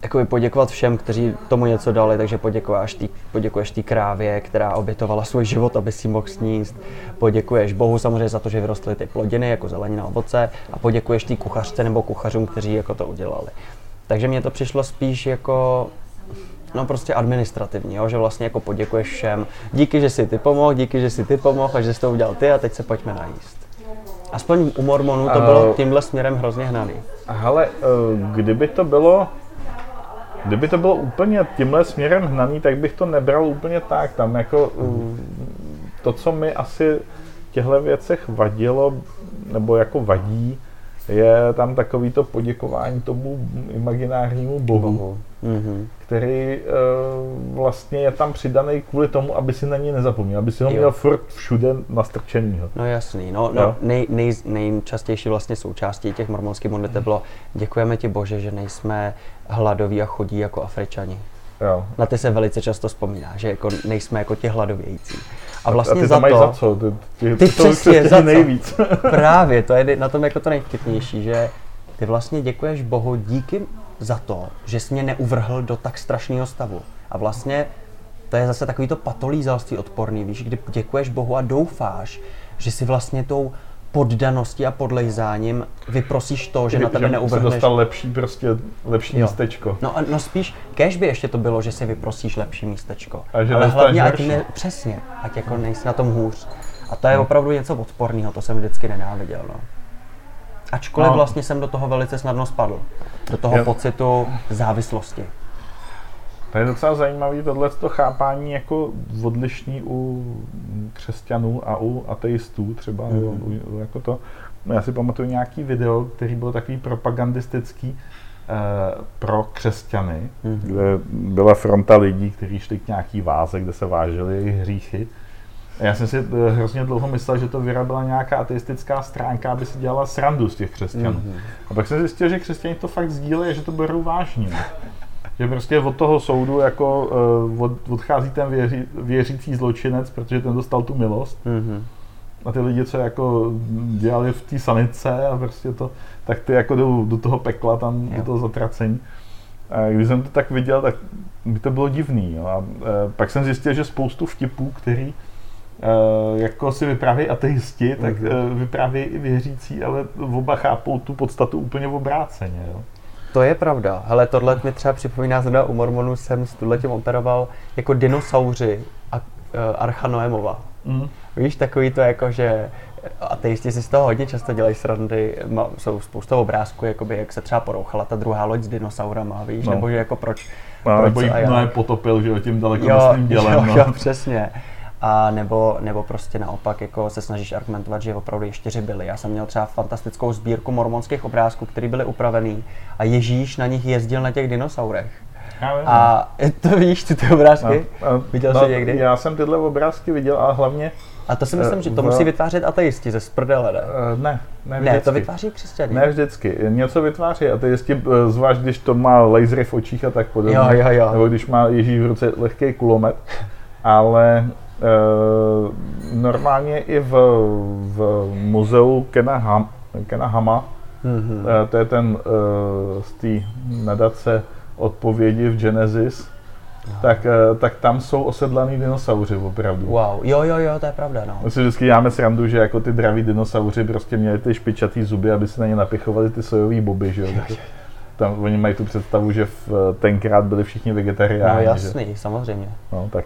jakoby poděkovat všem, kteří tomu něco dali, takže poděkuješ tý, poděkuješ té krávě, která obětovala svůj život, aby si mohl sníst. Poděkuješ Bohu samozřejmě za to, že vyrostly ty plodiny, jako zelenina, ovoce a poděkuješ té kuchařce nebo kuchařům, kteří jako to udělali. Takže mně to přišlo spíš jako no prostě administrativní, jo? že vlastně jako poděkuješ všem. Díky, že jsi ty pomohl, díky, že jsi ty pomohl a že jsi to udělal ty a teď se pojďme najíst. Aspoň u mormonů to bylo uh, tímhle směrem hrozně hnaný. Ale uh, kdyby to bylo Kdyby to bylo úplně tímhle směrem hnaný, tak bych to nebral úplně tak. Tam jako uh, to, co mi asi v těchto věcech vadilo, nebo jako vadí, je tam takový to poděkování tomu imaginárnímu bohu, bohu. Mm-hmm. který uh, vlastně je tam přidaný kvůli tomu, aby si na něj nezapomněl, aby si ho jo. měl furt všude nastrčenýho. No jasný, no, no nej, nej, nejčastější vlastně součástí těch mormonských modlitev bylo děkujeme ti Bože, že nejsme hladoví a chodí jako Afričani. Jo. Na ty se velice často vzpomíná, že jako nejsme jako ti hladovějící. A vlastně a ty za to, za co? Ty, ty, ty přesně za nejvíc. Právě, to je na tom jako to nejvtipnější, že ty vlastně děkuješ Bohu díky za to, že jsi mě neuvrhl do tak strašného stavu. A vlastně to je zase takový to patolízalství odporný, víš, kdy děkuješ Bohu a doufáš, že si vlastně tou poddaností a podlejzáním vyprosíš to, že na tebe neuvrhneš. Že dostal lepší, prostě lepší jo. místečko. No, no spíš, kež by ještě to bylo, že si vyprosíš lepší místečko. A že Ale hlavně, ať ne, přesně, ať jako nejsi na tom hůř. A to je opravdu něco odporného, to jsem vždycky nenáviděl. No. Ačkoliv no. vlastně jsem do toho velice snadno spadl. Do toho jo. pocitu závislosti. To je docela zajímavé tohle chápání jako odlišný u křesťanů a u ateistů třeba. Mm. U, jako to. Já si pamatuju nějaký video, který byl takový propagandistický eh, pro křesťany, mm. kde byla fronta lidí, kteří šli k nějaký váze, kde se vážily jejich hříchy. Já jsem si eh, hrozně dlouho myslel, že to Vira byla nějaká ateistická stránka, aby si dělala srandu z těch křesťanů. Mm-hmm. A pak jsem zjistil, že křesťané to fakt sdílejí, že to berou vážně že prostě od toho soudu jako uh, od, odchází ten věří, věřící zločinec, protože ten dostal tu milost. Mm-hmm. a ty lidi, co jako dělali v té sanice a prostě to, tak ty jako jdou do toho pekla, tam jo. do toho zatracení. A když jsem to tak viděl, tak by to bylo divný. Jo. A e, pak jsem zjistil, že spoustu vtipů, který jako si vyprávějí ateisti, tak vyprávějí i věřící, ale oba chápou tu podstatu úplně obráceně. Jo. To je pravda. Hele, tohle mi třeba připomíná, zrovna u Mormonů jsem s tím operoval jako dinosauři a uh, Archa Noemova. Mm. Víš, takový to jako, že ateisti si z toho hodně často dělají srandy, má, jsou spousta obrázků, jakoby, jak se třeba porouchala ta druhá loď s dinosaurama, víš, no. nebo že jako proč, no, proč nebo jí potopil, že jo, tím dalekonosným dělem. Jo, no. jo, přesně a nebo, nebo prostě naopak jako se snažíš argumentovat, že opravdu čtyři byly. Já jsem měl třeba fantastickou sbírku mormonských obrázků, které byly upravený a Ježíš na nich jezdil na těch dinosaurech. A to víš, ty, ty obrázky? No, no, viděl no, jsi někdy? Já jsem tyhle obrázky viděl, ale hlavně... A to si myslím, že to v... musí vytvářet ateisti ze sprdele, ne? Uh, ne, ne, ne to vytváří křesťané. Ne vždycky. Něco vytváří ateisti, eh, zvlášť když to má lasery v očích a tak podobně. Jo, jo, jo. Nebo když má Ježíš v ruce lehký kulomet. Ale Eh, normálně i v, v muzeu Kena, Ham, Kena Hama, mm-hmm. to je ten uh, z té nadace odpovědi v Genesis, tak, tak tam jsou osedlaný dinosauři opravdu. Wow, jo, jo, jo, to je pravda, no. My si vždycky děláme srandu, že jako ty draví dinosauři prostě měli ty špičatý zuby, aby se na ně napichovali ty sojové boby, že jo. Tam oni mají tu představu, že v, tenkrát byli všichni vegetariáni. No jasný, že? samozřejmě. No, tak,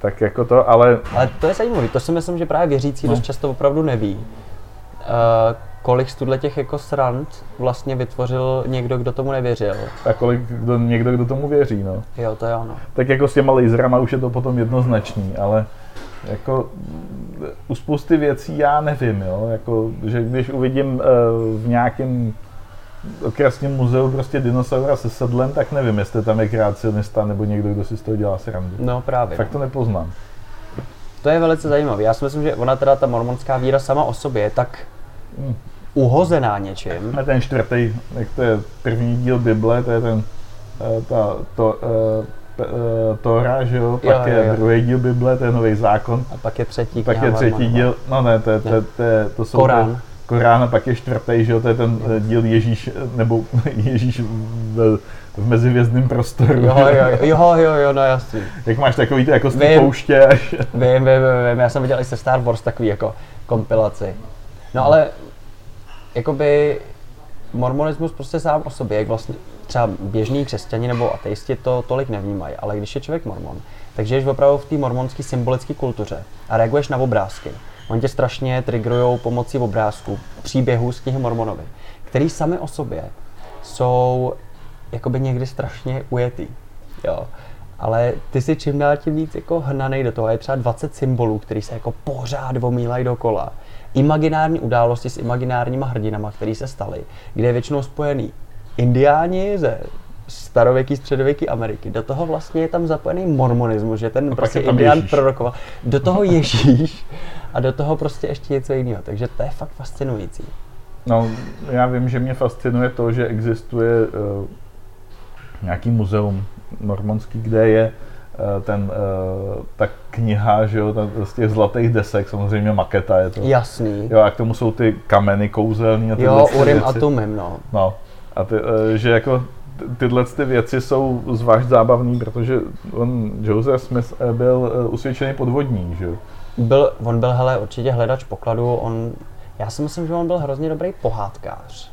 tak jako to, ale... Ale to je zajímavé, to si myslím, že právě věřící no. dost často opravdu neví. Uh, kolik z tuhle těch jako srand vlastně vytvořil někdo, kdo tomu nevěřil. A kolik kdo, někdo, kdo tomu věří, no. Jo, to je ono. Tak jako s těma laserama už je to potom jednoznačný, ale jako u spousty věcí já nevím, jo, jako, že když uvidím uh, v nějakém okresním muzeu prostě dinosaura se sedlem, tak nevím, jestli tam je kreacionista nebo někdo, kdo si z toho dělá srandu. No právě. Fakt to nepoznám. To je velice zajímavé. Já si myslím, že ona teda, ta mormonská víra sama o sobě je tak hmm. uhozená něčím. A ten čtvrtý, jak to je první díl Bible, to je ten, eh, ta, to, uh, Tora, že jo, pak jo, je jo. druhý díl Bible, to je nový zákon. A pak je třetí Pak je třetí díl, no ne, to, je, to, to, to, to jsou Korán. Ty, Korán a pak je čtvrtý, že jo, to je ten eh, díl Ježíš, nebo [laughs] Ježíš v, v mezivězdném prostoru. Jo, jo, [laughs] jo, jo, jo, no jasný. Jak máš takový ty jako z té pouště až... [laughs] Vím, vím, vím, vím, já jsem viděl i se Star Wars takový jako kompilaci. No ale, jakoby mormonismus prostě sám o sobě, jak vlastně třeba běžní křesťani nebo ateisti to tolik nevnímají, ale když je člověk mormon, takže jsi opravdu v té mormonské symbolické kultuře a reaguješ na obrázky, Oni tě strašně triggerujou pomocí obrázků, příběhů z knihy Mormonovi, který sami o sobě jsou jakoby někdy strašně ujetý. Jo. Ale ty si čím dál tím víc jako hnanej do toho. Je třeba 20 symbolů, který se jako pořád omílají dokola. Imaginární události s imaginárníma hrdinama, které se staly, kde je většinou spojený indiáni ze starověký, středověký Ameriky. Do toho vlastně je tam zapojený mormonismus, že ten prostě indián prorokoval. Do toho Ježíš a do toho prostě ještě něco jiného. Takže to je fakt fascinující. No, já vím, že mě fascinuje to, že existuje uh, nějaký muzeum mormonský, kde je uh, ten, uh, ta kniha, že jo, ta, z těch zlatých desek, samozřejmě maketa je to. Jasný. Jo, a k tomu jsou ty kameny kouzelní a ty Jo, Urim a Tumim, no. No, a ty, uh, že jako tyhle ty věci jsou zvlášť zábavný, protože on, Joseph Smith byl usvědčený podvodník, že jo. Byl, on byl, hele, určitě hledač pokladu, on, já si myslím, že on byl hrozně dobrý pohádkář.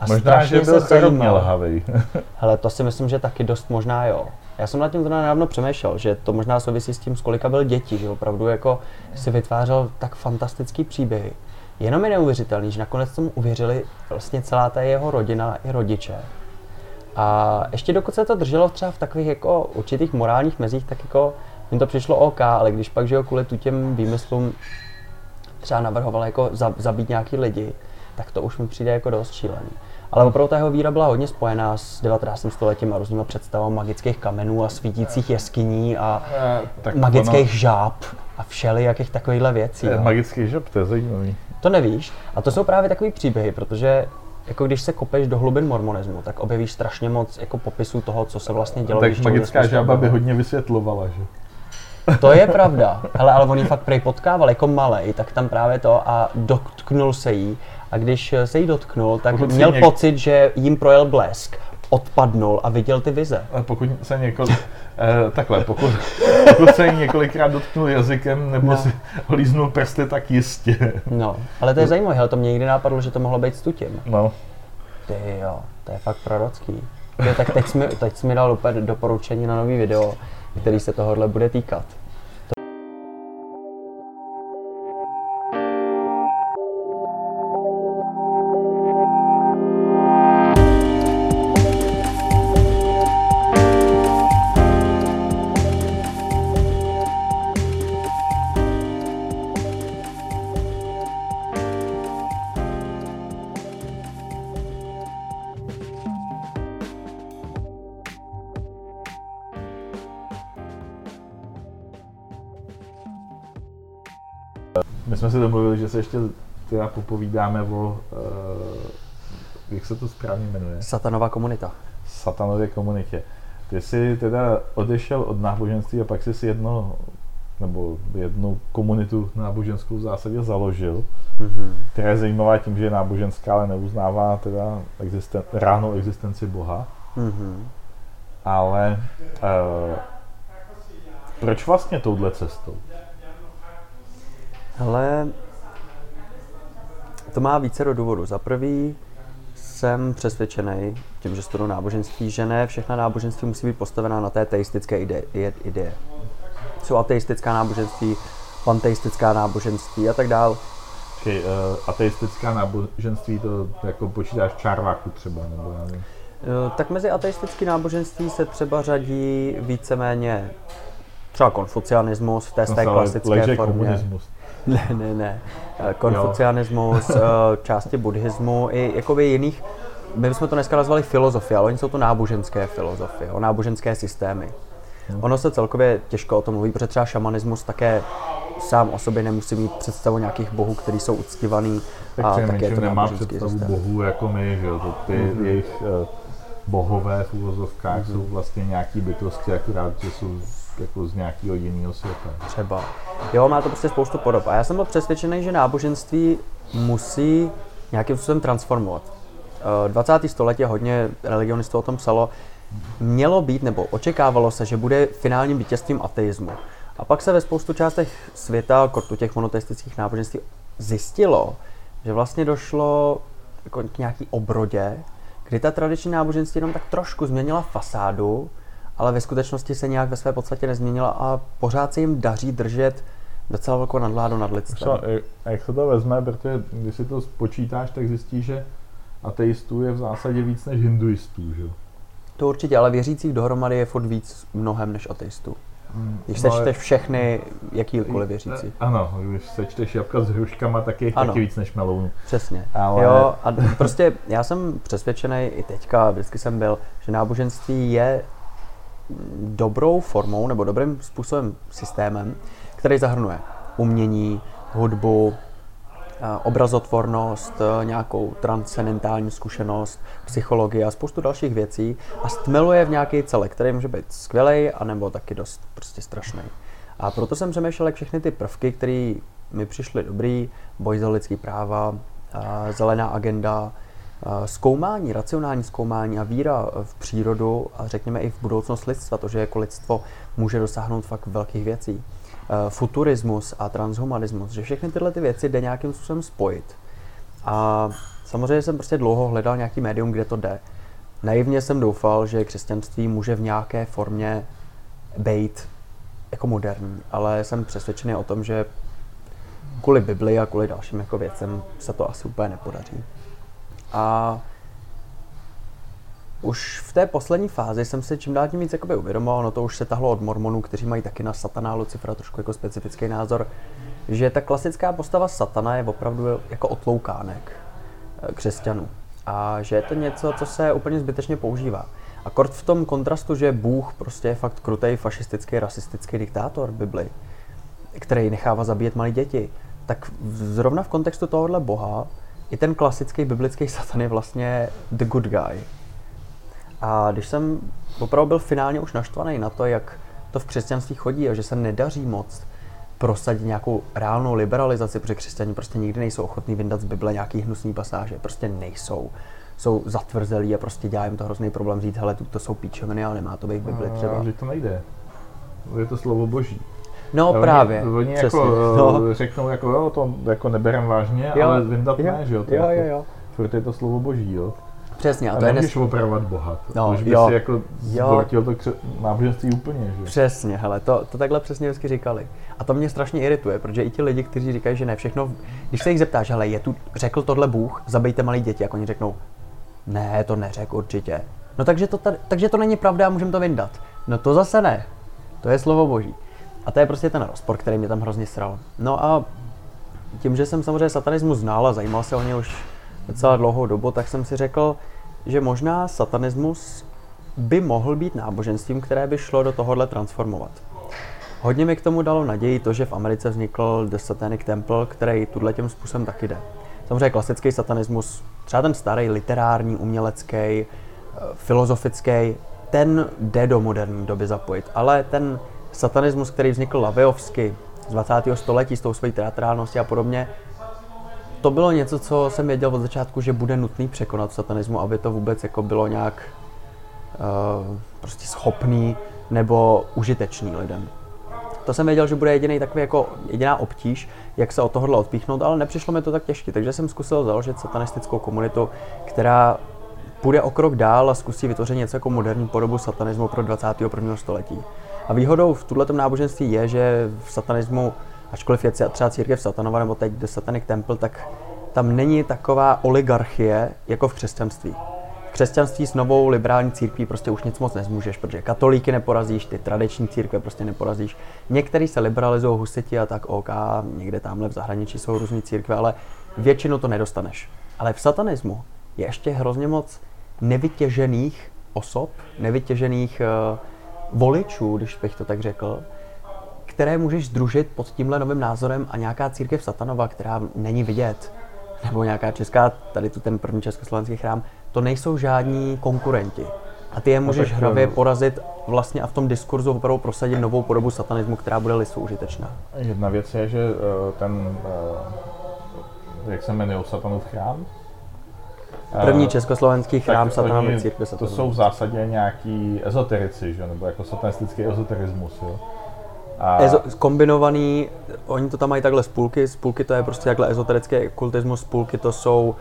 A možná, že byl hrozně lhavý. [laughs] hele, to si myslím, že taky dost možná jo. Já jsem nad tím teda nedávno přemýšlel, že to možná souvisí s tím, s kolika byl dětí, že opravdu jako si vytvářel tak fantastický příběhy. Jenom je neuvěřitelný, že nakonec tomu uvěřili vlastně celá ta jeho rodina i rodiče. A ještě dokud se to drželo třeba v takových jako určitých morálních mezích, tak jako jim to přišlo OK, ale když pak, že jo, kvůli tu těm výmyslům třeba navrhoval jako zabít nějaký lidi, tak to už mi přijde jako dost šílený. Ale opravdu ta jeho víra byla hodně spojená s 19. stoletím a různýma představami magických kamenů a svítících jeskyní a e, tak magických ono... žáb a všelijakých takovýchhle věcí. E, magický žáb, to je zajímavý. To nevíš. A to jsou právě takový příběhy, protože jako když se kopeš do hlubin mormonismu, tak objevíš strašně moc jako popisů toho, co se vlastně dělo. Tak magická žába by hodně vysvětlovala, že? To je pravda. Hele, ale on ji fakt prej potkával jako malej, tak tam právě to a dotknul se jí. A když se jí dotknul, tak Pokud měl něk- pocit, že jim projel blesk. Odpadnul a viděl ty vize. Ale pokud se někol... eh, takhle, pokud, pokud se jí několikrát dotknul jazykem nebo No. si holíznul prsty, tak jistě. No, ale to je zajímavé, hele, to mě nikdy napadlo, že to mohlo být s tutím. No, Ty jo, to je fakt prorocký. Jo, tak teď jsi, mi, teď jsi mi dal úplně doporučení na nový video, který se tohohle bude týkat. Se ještě teda popovídáme o, uh, jak se to správně jmenuje? Satanová komunita. satanově komunitě. Ty jsi teda odešel od náboženství a pak jsi si jedno, nebo jednu komunitu náboženskou v zásadě založil, Mhm. která je zajímavá tím, že je náboženská, ale neuznává teda existen, reálnou existenci Boha. Mhm. Ale uh, proč vlastně touhle cestou? Hele, to má více do důvodu. Za prvý jsem přesvědčený, tím, že studuju náboženství, že ne všechna náboženství musí být postavená na té teistické ide- ide- ideje. Jsou ateistická náboženství, panteistická náboženství a tak dál. Uh, ateistická náboženství, to jako počítáš čárváku třeba, nebo já nevím. Eh, Tak mezi ateistické náboženství se třeba řadí víceméně třeba konfucianismus v té No, té klasické leže formě. komunismus. Ne, ne, ne. Eh, Konfucianismus, eh, části buddhismu i jakoby jiných, my bychom to dneska nazvali filozofie, ale oni jsou to náboženské filozofie, o náboženské systémy. Ono se celkově těžko o tom mluví, protože třeba šamanismus také sám o sobě nemusí mít představu nějakých bohů, kteří jsou uctívaný Tak a také to nemá představu systém. bohů jako my, že jo, to ty mm-hmm. jejich uh, bohové v úvozovkách mm-hmm. jsou vlastně nějaký bytosti, akorát, že jsou jako z nějakého jiného světa. Třeba. Jo, má to prostě spoustu podob. A já jsem byl přesvědčený, že náboženství musí nějakým způsobem transformovat. Eh, 20. století hodně religionistů o tom psalo, mělo být nebo očekávalo se, že bude finálním vítězstvím ateismu. A pak se ve spoustu částech světa, kortu těch monoteistických náboženství, zjistilo, že vlastně došlo jako k nějaký obrodě, kdy ta tradiční náboženství jenom tak trošku změnila fasádu, ale ve skutečnosti se nějak ve své podstatě nezměnila a pořád se jim daří držet docela velkou nadvládu nad lidstvem. Jak se to vezme, protože když si to spočítáš, tak zjistíš, že ateistů je v zásadě víc než hinduistů, že jo? To určitě, ale věřících dohromady je furt víc mnohem než ateistů. Když No, sečteš všechny, jakýkoliv věřící. Ano, když sečteš jabka s hruškama, tak je taky víc než melounů. Přesně. Ale- Jo, a prostě já jsem přesvědčený i teďka, vždycky jsem byl, že náboženství je dobrou formou nebo dobrým způsobem, systémem, který zahrnuje umění, hudbu, eh, obrazotvornost, eh, nějakou transcendentální zkušenost, psychologii a spoustu dalších věcí a stmeluje v nějaký celek, který může být skvělý, anebo taky dost prostě strašný. A proto jsem přemýšlel, jak všechny ty prvky, které mi přišly dobrý, boj za lidský práva, eh, zelená agenda, zkoumání, racionální zkoumání a víra v přírodu a řekněme i v budoucnost lidstva, to, že jako lidstvo může dosáhnout fakt velkých věcí. Eh, Futurismus a transhumanismus, že všechny tyhle ty věci jde nějakým způsobem spojit. A samozřejmě jsem prostě dlouho hledal nějaký médium, kde to jde. Naivně jsem doufal, že křesťanství může v nějaké formě být jako moderní, ale jsem přesvědčený o tom, že kvůli Bibli a kvůli dalším jako věcem se to asi úplně nepodaří. A už v té poslední fázi jsem si čím dál tím víc jakoby uvědomoval, no to už se tahlo od mormonů, kteří mají taky na satana Lucifera trošku jako specifický názor, že ta klasická postava satana je opravdu jako otloukánek eh, křesťanů. A že je to něco, co se úplně zbytečně používá. A kort v tom kontrastu, že Bůh prostě je fakt krutej, fašistický, rasistický diktátor Bibli, který nechává zabíjet malé děti, tak zrovna v kontextu tohohle boha i ten klasický biblický satan je vlastně the good guy. A když jsem opravdu byl finálně už naštvaný na to, jak to v křesťanství chodí a že se nedaří moc prosadit nějakou reálnou liberalizaci, protože křesťani prostě nikdy nejsou ochotní vyndat z Bible nějaký hnusný pasáže, prostě nejsou. Jsou zatvrzelí a prostě dělá jim to hrozný problém říct, hele, to jsou píčoviny, ale nemá to být v Bibli třeba. Ale to nejde. Je to slovo boží. No oni, právě. Oni přesně. jako no. řeknou, jako jo, to jako neberem vážně, Jo, ale vyndat ne, že jo. To jo, jako, jo, jo. Furt je to slovo boží, jo. Přesně, a A to je nes... opravovat Boha. No, už by jo. si jako Jo. zbortil to kře- náboženství úplně, že? Přesně, hele, to, to takhle přesně vždycky říkali. A to mě strašně irituje, protože i ti lidi, kteří říkají, že ne všechno, když se jich zeptáš, hele, je tu, řekl tohle Bůh, zabijte malé děti, jak oni řeknou, ne, to neřekl určitě. No takže to, tady, takže to není pravda a můžeme to vyndat. No to zase ne. To je slovo boží. A to je prostě ten rozpor, který mě tam hrozně sral. No a tím, že jsem samozřejmě satanismus znal a zajímal se o ně už docela dlouhou dobu, tak jsem si řekl, že možná satanismus by mohl být náboženstvím, které by šlo do tohohle transformovat. Hodně mi k tomu dalo naději to, že v Americe vznikl The Satanic Temple, který tuhle tím způsobem taky jde. Samozřejmě klasický satanismus, třeba ten starý, literární, umělecký, eh, filozofický, ten jde do moderní doby zapojit. Ale ten satanismus, který vznikl laveovsky z 20. století s tou svojí teatrálností a podobně, to bylo něco, co jsem věděl od začátku, že bude nutný překonat satanismu, aby to vůbec jako bylo nějak uh, prostě schopný nebo užitečný lidem. To jsem věděl, že bude jediný takový jako jediná obtíž, jak se od tohohle odpíchnout, ale nepřišlo mi to tak těžké, takže jsem zkusil založit satanistickou komunitu, která půjde o krok dál a zkusí vytvořit něco jako moderní podobu satanismu pro 21. století. A výhodou v tuto náboženství je, že v satanismu, ačkoliv je třeba církev satanova nebo teď The Satanic Temple, tak tam není taková oligarchie jako v křesťanství. V křesťanství s novou liberální církví prostě už nic moc nezmůžeš, protože katolíky neporazíš, ty tradiční církve prostě neporazíš. Některý se liberalizují husiti a tak OK, někde tamhle v zahraničí jsou různé církve, ale většinu to nedostaneš. Ale v satanismu je ještě hrozně moc nevytěžených osob, nevytěžených uh, voličů, když bych to tak řekl, které můžeš združit pod tímhle novým názorem a nějaká církev satanova, která není vidět, nebo nějaká česká, tady tu ten první československý chrám, to nejsou žádní konkurenti. A ty je můžeš tak, hravě eh, porazit vlastně a v tom diskurzu opravdu prosadit novou podobu satanismu, která bude lisu užitečná. Jedna věc je, že eh, ten, eh, jak se jmenuje, Satanův chrám? První Eh, československý chrám tak satanovy oni- církve To satanové. jsou v zásadě nějaký ezoterici, že? nebo jako satanistický ezoterismus. Jo? A Ezo, kombinovaný, oni to tam mají takhle z půlky, z půlky to je prostě takhle ezoterický kultismus, z půlky to jsou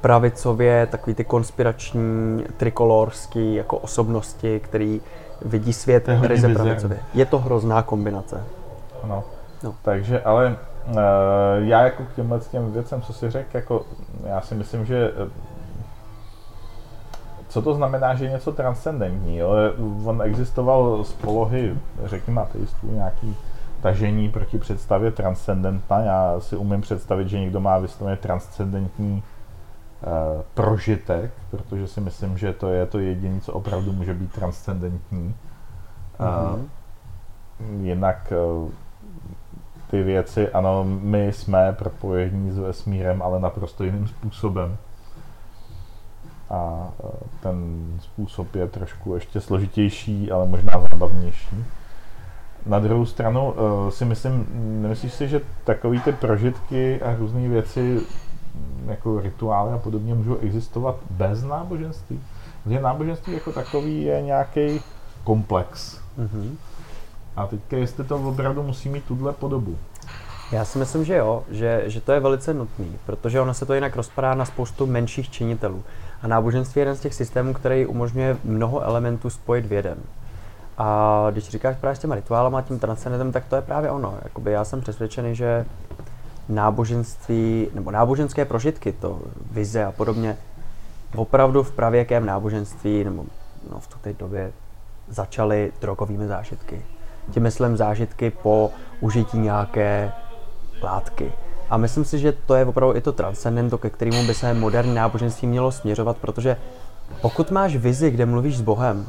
pravicově takový ty konspirační, trikolorský jako osobnosti, který vidí svět ryze pravicově. Je to hrozná kombinace. No. No. Takže, ale uh, já jako k těmhle těm věcem, co si řekl, jako já si myslím, že eh, co to znamená, že je něco transcendentní, jo? On existoval z polohy, řekněme, ateistů, nějaký tažení proti představě transcendentna. Já si umím představit, že někdo má vysloveně transcendentní uh, prožitek, protože si myslím, že to je to jediné, co opravdu může být transcendentní. Mhm. Jinak eh, ty věci, ano, my jsme propojení s vesmírem, ale naprosto jiným způsobem. A eh, ten způsob je trošku ještě složitější, ale možná zábavnější. Na druhou stranu eh, si myslím, nemyslíš si, že takový ty prožitky a různé věci, jako rituály a podobně, můžou existovat bez náboženství? Protože náboženství jako takový je nějaký komplex. Mhm. A teďka, jestli to opravdu musí mít tuhle podobu. Já si myslím, že jo, že, že to je velice nutný, protože ono se to jinak rozpadá na spoustu menších činitelů. A náboženství je jeden z těch systémů, který umožňuje mnoho elementů spojit v jeden. A když říkáš právě s těma rituálama a tím transcendentem, tak to je právě ono. Jakoby já jsem přesvědčený, že náboženství, nebo náboženské prožitky, to vize a podobně, opravdu v pravěkém náboženství, nebo no, v té době začaly drogovými zážitky. Tím myslím zážitky po užití nějaké látky. A myslím si, že to je opravdu i to transcendento, ke kterému by se moderní náboženství mělo směřovat, protože pokud máš vizi, kde mluvíš s Bohem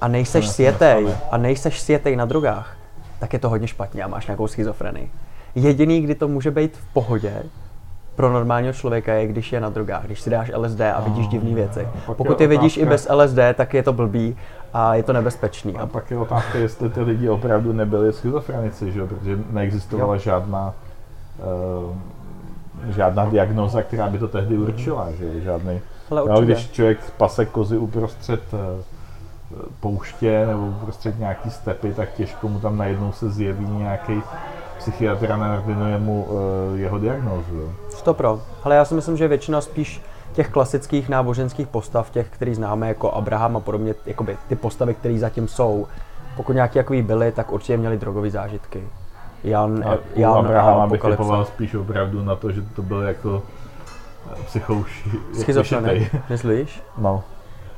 a nejseš světej a nejseš světej na drogách, tak je to hodně špatně a máš nějakou schizofrenii. Jediný, kdy to může být v pohodě, pro normálního člověka je, když je na drogách, když si dáš LSD a vidíš divné věci. Pokud je vidíš i bez LSD, tak je to blbý a je to nebezpečný. A pak je otázka, jestli ty lidi opravdu nebyli schizofrenici, že? jo? protože neexistovala žádná uh, žádná diagnoza, která by to tehdy určila, že jo? žádný. Ale Jo, určitě. když člověk pase kozy uprostřed eh, pouště nebo uprostřed nějaký stepy, tak těžko mu tam najednou se zjeví nějaký psychiatr a naordinuje mu eh, jeho diagnózu. Jo? To pro. Ale já si myslím, že většina spíš těch klasických náboženských postav, těch, který známe jako Abraham a podobně, jakoby ty postavy, které zatím jsou, pokud nějaký takový byly, tak určitě měli drogové zážitky. Jan, A Jan Abrahama bych typoval spíš opravdu na to, že to byl jako eh, psychouši. Schizofrenik, myslíš? No.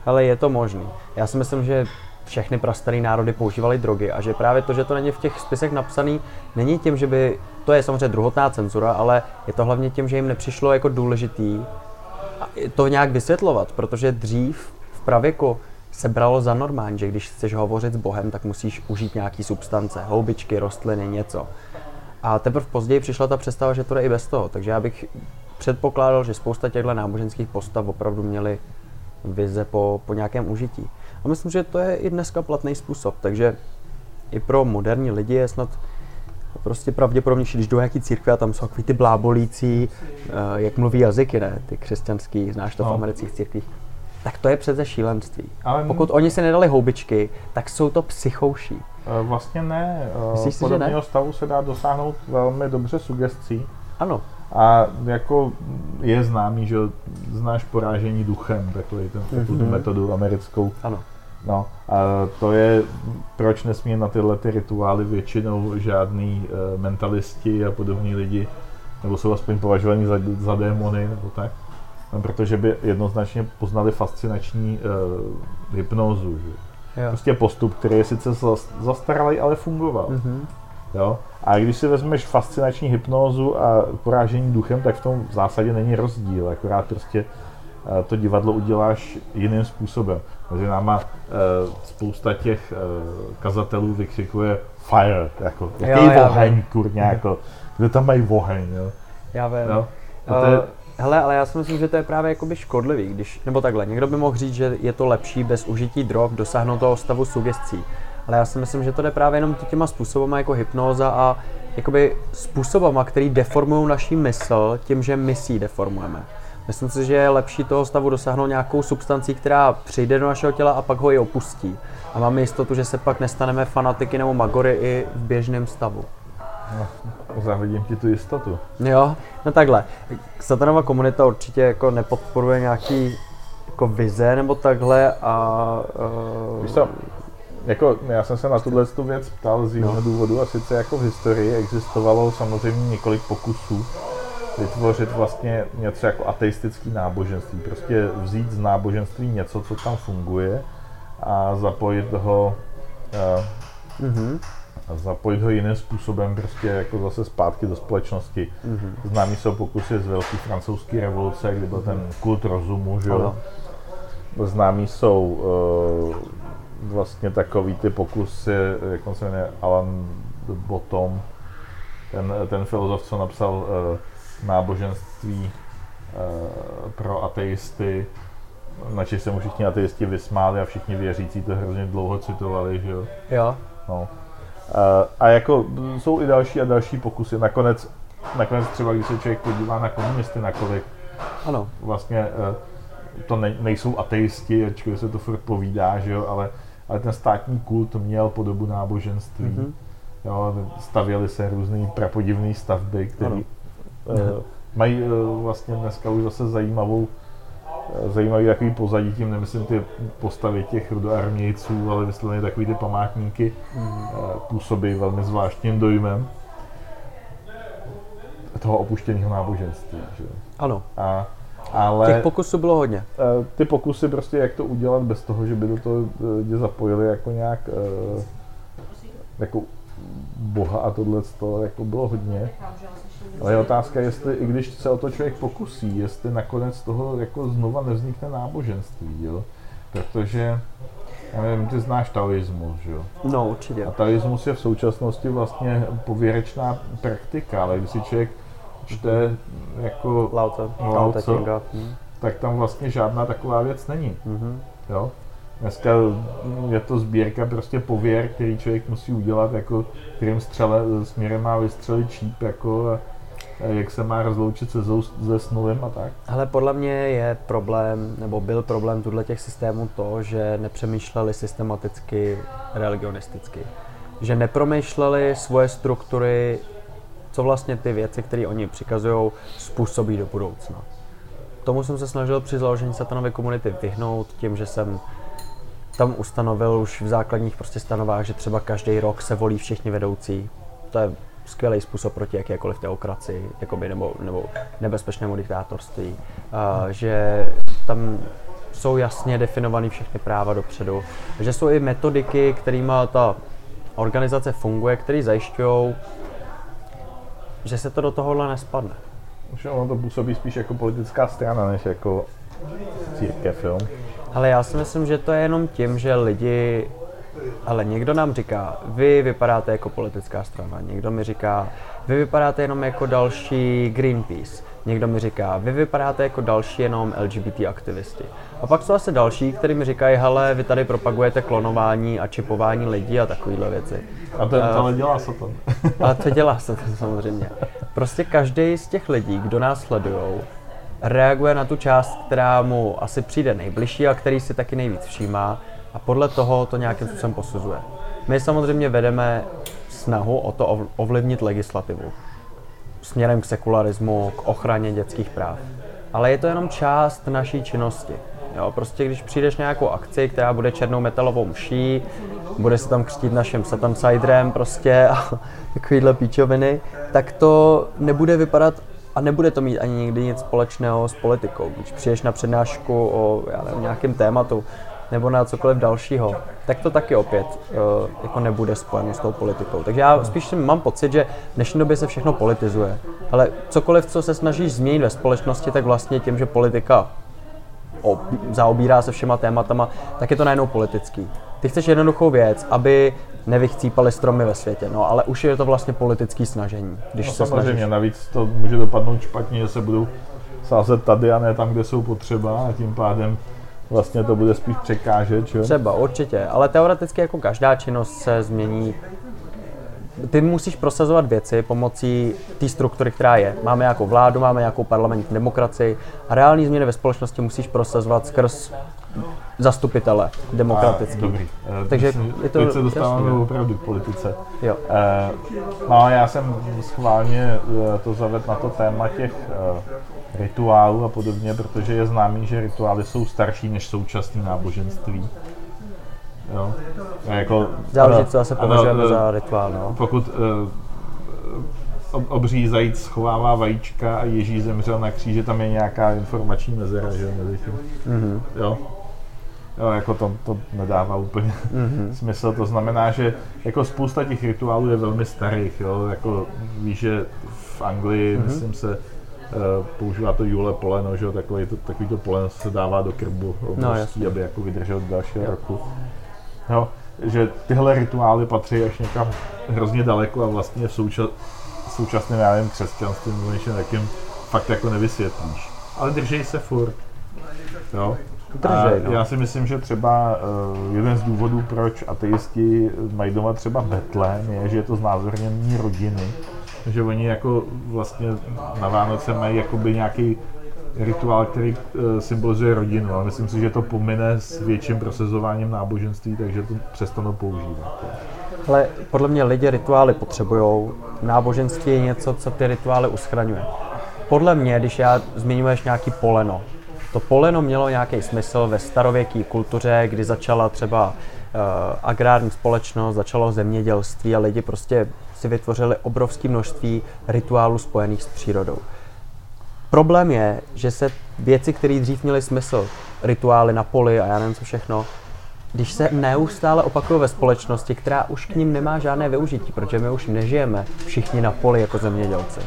Ale je to možný. Já si myslím, že všechny prastarý národy používaly drogy a že právě to, že to není v těch spisech napsaný, není tím, že by, to je samozřejmě druhotná cenzura, ale je to hlavně tím, že jim nepřišlo jako důležitý to nějak vysvětlovat, protože dřív v pravěku se bralo za normální, že když chceš hovořit s Bohem, tak musíš užít nějaký substance, houbičky, rostliny, něco. A teprve později přišla ta představa, že to jde i bez toho. Takže já bych předpokládal, že spousta těchto náboženských postav opravdu měly vize po, po nějakém užití. A myslím, že to je i dneska platný způsob, takže i pro moderní lidi je snad prostě pravděpodobnější, když jdou nějaký církve a tam jsou takový ty blábolící, eh, jak mluví jazyky, ne, ty křesťanský, znáš to v No. amerických církvích. Tak to je přece šílenství. Ale Pokud oni si nedali houbičky, tak jsou to psychouší. Eh, Vlastně ne. Eh, Myslíš Podobného ne? stavu se dá dosáhnout velmi dobře sugestí. Ano, A jako je známý, že znáš porážení duchem, takový ten, takovou tu Mhm. metodu americkou. ano. No, a to je, proč nesmí na tyhle ty rituály většinou žádný uh, mentalisti a podobní lidi, nebo jsou aspoň považovaní za, za démony, nebo tak. No, protože by jednoznačně poznali fascinační uh, hypnózu. Že? Jo. Prostě postup, který je sice zas- zastaralý, ale fungoval. Mhm. Jo? A když si vezmeš fascinační hypnózu a porážení duchem, tak v tom v zásadě není rozdíl, akorát prostě eh, to divadlo uděláš jiným způsobem. Mezi náma eh, spousta těch eh, kazatelů vykřikuje fire, jako jaký já oheň, kurňa, jako, kde tam mají oheň, jo. Já vím. jo? A to je, Uh, hele, ale já si myslím, že to je právě jakoby škodlivý, když, nebo takhle, někdo by mohl říct, že je to lepší bez užití drog dosáhnout toho stavu sugestí. Ale já si myslím, že to jde právě jenom těma způsobama jako hypnóza a jakoby způsobama, který deformují naší mysl tím, že my si ji deformujeme. Myslím si, že je lepší toho stavu dosáhnout nějakou substancí, která přijde do našeho těla a pak ho i opustí. A máme jistotu, že se pak nestaneme fanatiky nebo magory i v běžném stavu. no, zavidím ti tu jistotu. Jo, no takhle. Satanova komunita určitě jako nepodporuje nějaký jako vize nebo takhle a... Uh, Víš co, jako já jsem se na tuhle tu věc ptal z jiného No. důvodu a sice jako v historii existovalo samozřejmě několik pokusů vytvořit vlastně něco jako ateistický náboženství. Prostě vzít z náboženství něco, co tam funguje a zapojit ho uh, mhm, a zapojit ho jiným způsobem prostě jako zase zpátky do společnosti. mhm. Známý jsou pokusy z velké francouzské revoluce, kdy byl ten kult rozumu, že jo. Ano. Známý jsou uh, vlastně takový ty pokusy, jak on se jmenuje, Alan Bottom, ten, ten filozof, co napsal uh, náboženství uh, pro ateisty, načež se mu všichni ateisti vysmáli a všichni věřící to hrozně dlouho citovali, že jo. Jo, No. A, a jako jsou i další a další pokusy. Nakonec, nakonec třeba, když se člověk podívá na komunisty, nakolik ano. vlastně eh, to ne, nejsou ateisti, ačkoliv se to furt povídá, že jo, ale, ale ten státní kult měl podobu náboženství. Mhm. Mm-hmm. Jo, stavěly se různé prapodivné stavby, které eh, mají eh, vlastně dneska už zase zajímavou eh, zajímavý takový pozadí, tím nemyslím ty postavy těch rudoarmějců, ale vysloveně takový ty památníky eh, působí velmi zvláštním dojmem toho opuštěného náboženství. Že? Ano. A, ale Těch pokusů bylo hodně. eh, ty pokusy prostě, jak to udělat bez toho, že by do toho eh, lidi zapojili jako nějak eh, jako boha a tohle to jako bylo hodně. Ale je otázka, jestli, i když se o to člověk pokusí, jestli nakonec z toho jako znova nevznikne náboženství, jo? Protože, já nevím, ty znáš taoismus, jo? No, určitě. A taoismus je v současnosti vlastně pověrečná praktika, ale když si člověk čte jako Lao Tse, Lao Lao Tse Tse. Chinga. Hm. tak tam vlastně žádná taková věc není. Mhm. Jo? Dneska je to sbírka prostě pověr, který člověk musí udělat, jako kterým střele, směrem má vystřelit číp, jako a jak se má rozloučit se, se snulem a tak. Ale podle mě je problém, nebo byl problém tuhle těch systémů to, že nepřemýšleli systematicky religionisticky. Že nepromýšleli svoje struktury, co vlastně ty věci, které oni přikazují, způsobí do budoucna. Tomu jsem se snažil při založení satanové komunity vyhnout tím, že jsem tam ustanovil už v základních prostě stanovách, že třeba každý rok se volí všichni vedoucí. To je skvělý způsob proti jakékoliv teokracii jakoby, nebo, nebo nebezpečnému diktátorství. A, že tam jsou jasně definované všechny práva dopředu. Že jsou i metodiky, kterými ta organizace funguje, které zajišťují, že se to do tohohle nespadne. Už ono to působí spíš jako politická strana, než jako církev, jo. Ale já si myslím, že to je jenom tím, že lidi, ale někdo nám říká, vy vypadáte jako politická strana, někdo mi říká, vy vypadáte jenom jako další Greenpeace, někdo mi říká, vy vypadáte jako další jenom LGBT aktivisti. A pak jsou zase další, kteří mi říkají, hele, vy tady propagujete klonování a čipování lidí a takovéhle věci. A ten Eh, ale dělá Satan. [laughs] ale to dělá se to samozřejmě. Prostě každý z těch lidí, kdo nás sledují, reaguje na tu část, která mu asi přijde nejbližší a který si taky nejvíc všímá a podle toho to nějakým způsobem posuzuje. My samozřejmě vedeme snahu o to ov- ovlivnit legislativu směrem k sekularismu, k ochraně dětských práv. Ale je to jenom část naší činnosti. Jo, prostě když přijdeš na nějakou akci, která bude černou metalovou mší, bude se tam křtít naším Satan Ciderem prostě a [laughs] takovýhle píčoviny, tak to nebude vypadat a nebude to mít ani nikdy nic společného s politikou. Když přijdeš na přednášku o já nevím, nějakém tématu nebo na cokoliv dalšího, tak to taky opět uh, jako nebude spojeno s tou politikou. Takže já spíš mám pocit, že v dnešní době se všechno politizuje. Ale cokoliv, co se snažíš změnit ve společnosti, tak vlastně tím, že politika zaobírá se všema tématama, tak je to najednou politický. Ty chceš jednoduchou věc, aby nevychcípaly stromy ve světě, no ale už je to vlastně politický snažení, když No, se samozřejmě, snažíš. navíc to může dopadnout špatně, že se budou sázet tady a ne tam, kde jsou potřeba a tím pádem vlastně to bude spíš překážet, že? Třeba, určitě, ale teoreticky jako každá činnost se změní. Ty musíš prosazovat věci pomocí té struktury, která je. Máme nějakou vládu, máme nějakou parlamentní demokracii a reální změny ve společnosti musíš prosazovat skrz zastupitele demokratický. A, dobrý. Eh, Takže myslím, je to teď se dostáváme jasný. opravdu k politice. Jo. Eh, no, já jsem schválně eh, to zavedl na to téma těch rituálů a podobně, protože je známý, že rituály jsou starší než současné náboženství. Jo. A Jako, Záleží, co ano, považujeme eh, za rituál. No. Pokud uh, ob, obří zajíc schovává vajíčka a Ježíš zemřel na kříži, tam je nějaká informační mezera, že mezi tím. Mm-hmm. Jo. Jo, jako to, to nedává úplně Mm-hmm. [laughs] smysl. To znamená, že jako spousta těch rituálů je velmi starých. Jo? Jako víš, že v Anglii, mm-hmm. myslím se, používá to Jule poleno, že? Takový to, takový to poleno se dává do krbu obrovský, jasně. aby jako vydržel do dalšího roku. Jo? Že tyhle rituály patří až někam hrozně daleko a vlastně v souča- současném, já nevím, křesťanství nebo něčem takým fakt jako nevysvětlíš. Ale držej se furt. Jo? Držej, no. Já si myslím, že třeba uh, jeden z důvodů, proč ateisti mají doma třeba betlém, je, že je to znázornění rodiny. Že oni jako vlastně na Vánoce mají jakoby nějaký rituál, který uh, symbolizuje rodinu. A myslím si, že to pomine s větším prosazováním náboženství, takže to přestanou používat. Ale podle mě lidi rituály potřebují. Náboženství je něco, co ty rituály uschraňuje. Podle mě, když já zmiňuješ nějaký poleno, to poleno mělo nějaký smysl ve starověké kultuře, kdy začala třeba uh, agrární společnost, začalo zemědělství a lidi prostě si vytvořili obrovské množství rituálů spojených s přírodou. Problém je, že se věci, které dřív měly smysl, rituály na poli a já nevím co všechno, když se neustále opakují ve společnosti, která už k ním nemá žádné využití, protože my už nežijeme všichni na poli jako zemědělci.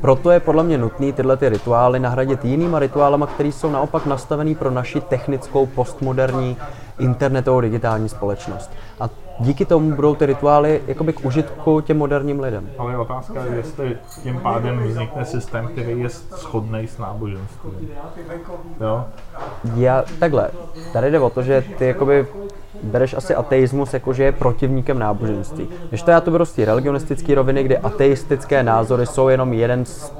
Proto je podle mě nutné tyhle ty rituály nahradit jinýma rituálama, které jsou naopak nastavený pro naši technickou, postmoderní, internetovou digitální společnost. A díky tomu budou ty rituály jakoby k užitku těm moderním lidem. Ale je otázka, jestli tím pádem vznikne systém, který je shodný s náboženstvím. Jo? Já, takhle, tady jde o to, že ty jakoby bereš asi ateismus jako, že je protivníkem náboženství. Když to já to beru z té religionistické roviny, kdy ateistické názory jsou jenom jeden z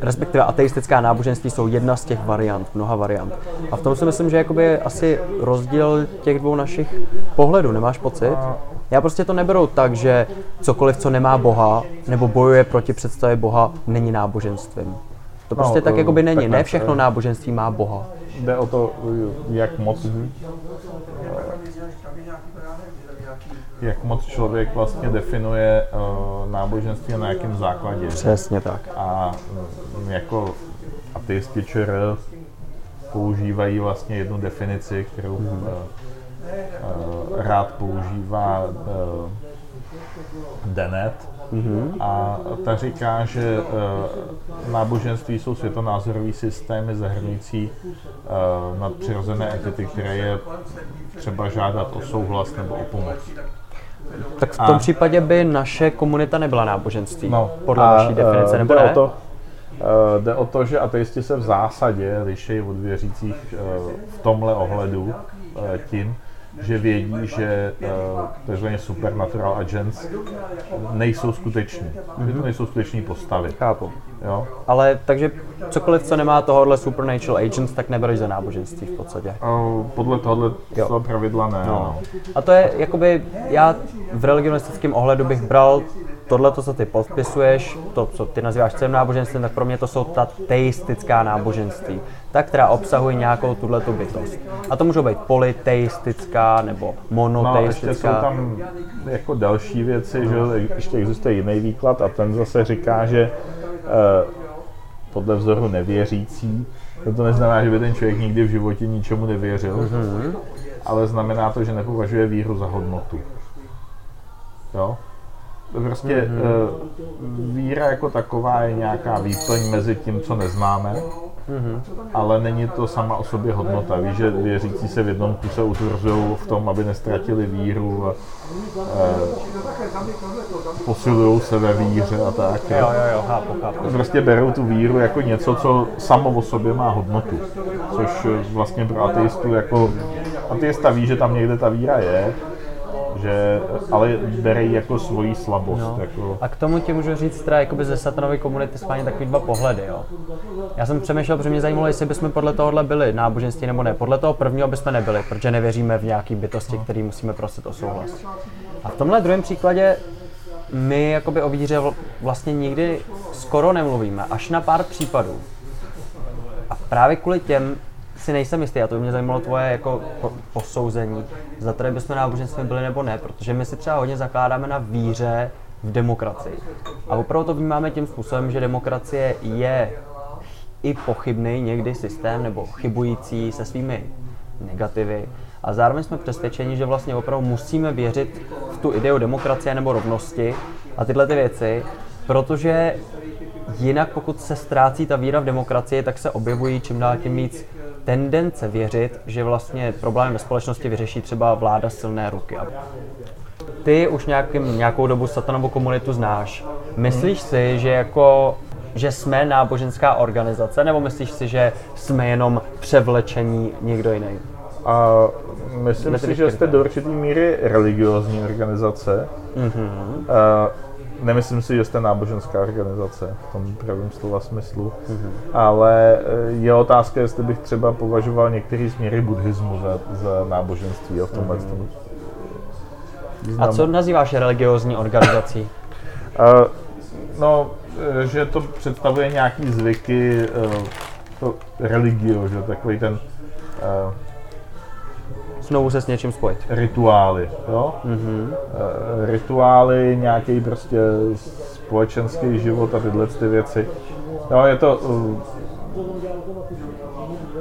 respektive ateistická náboženství jsou jedna z těch variant, mnoha variant. A v tom si myslím, že jakoby asi rozdíl těch dvou našich pohledů, nemáš pocit? Já prostě to neberu tak, že cokoliv, co nemá Boha, nebo bojuje proti představě Boha, není náboženstvím. To prostě No, tak jakoby není. takhle, Ne všechno náboženství má Boha. Jde o to, jak moc, jak moc člověk vlastně definuje uh, náboženství a na jakém základě. Přesně tak. A mm, jako ateisti ČR používají vlastně jednu definici, kterou uh, uh, rád používá uh, Dennett. A ta říká, že uh, náboženství jsou světonázorové systémy zahrnující uh, nadpřirozené entity, které je třeba žádat o souhlas nebo o pomoc. Tak v tom A- případě by naše komunita nebyla náboženství. No, podle a, vaší definice, nebo jde ne? O to, eh, jde o to, že ateisti se v zásadě liší od věřících eh, v tomhle ohledu eh, tím, že vědí, že uh, tzv. supernatural agents nejsou skuteční. Že to nejsou skuteční postavy. Chápu. Jo? Ale takže cokoliv, co nemá tohohle supernatural agents, tak nebereš za náboženství v podstatě. Uh, podle tohohle Jo. pravidla ne. No. A to je jakoby, já v religionistickém ohledu bych bral tohle, co ty podpisuješ, to, co ty nazýváš celým náboženstvím, tak pro mě to jsou ta teistická náboženství. Ta, která obsahuje nějakou tuhletu bytost. A to můžou být polyteistická nebo No, ještě jsou monoteistická. tam jako další věci, že ještě existuje jiný výklad a ten zase říká, že eh, podle vzoru nevěřící, no to neznamená, že by ten člověk nikdy v životě ničemu nevěřil, Mhm. ale znamená to, že nepovažuje víru za hodnotu. Jo? To Prostě Mhm. eh, víra jako taková je nějaká výplň mezi tím, co neznáme, Mhm. ale není to sama o sobě hodnota. Víš, že věřící se v jednom kuse utvrzují v tom, aby nestratili víru a e, posilují se ve víře a tak. Jo, jo, jo, chápu, chápu. Prostě berou tu víru jako něco, co samo o sobě má hodnotu. Což eh, vlastně pro ateistu jako... Ateista ví, že tam někde ta víra je, že, ale bere jako svoji slabost. No. Jako, A k tomu ti můžu říct, teda jakoby ze satanové komunity schválně takový dva pohledy, jo. Já jsem přemýšlel, protože mě zajímalo, jestli bychom podle tohohle byli náboženství nebo ne. Podle toho prvního bychom nebyli, protože nevěříme v nějaký bytosti, který musíme prosit o souhlas. A v tomhle druhém příkladě my jakoby o víře vl- vlastně nikdy skoro nemluvíme, až na pár případů. A právě kvůli těm si nejsem jistý, a to by mě zajímalo tvoje jako po- posouzení, za které bychom náboženstvím byli nebo ne, protože my si třeba hodně zakládáme na víře v demokracii. A opravdu to vnímáme tím způsobem, že demokracie je i pochybný někdy systém nebo chybující se svými negativy. A zároveň jsme přesvědčeni, že vlastně opravdu musíme věřit v tu ideu demokracie nebo rovnosti a tyhle ty věci, protože jinak pokud se ztrácí ta víra v demokracii, tak se objevují čím dál tím víc tendence věřit, že vlastně problémy ve společnosti vyřeší třeba vláda silné ruky. Ty už nějakým, nějakou dobu satanovou komunitu znáš. Myslíš si, že jako že jsme náboženská organizace, nebo myslíš si, že jsme jenom převlečení někdo jiný? A myslím si, že jste do určité míry religiozní organizace. Mhm. A nemyslím si, že jste náboženská organizace v tom pravém slova smyslu. Mhm. Ale eh, je otázka, jestli bych třeba považoval některé směry buddhismu za, za náboženství jo, v tomhle Mhm. tom. A co nazýváš religiózní organizací? A, [laughs] no, eh, že to představuje nějaký zvyky, eh, to religio, že takový ten eh, Znovu se s něčím spojit. rituály, jo? Mhm. Eh, rituály, nějaký prostě společenský život a tyhle ty věci. No, je to, uh,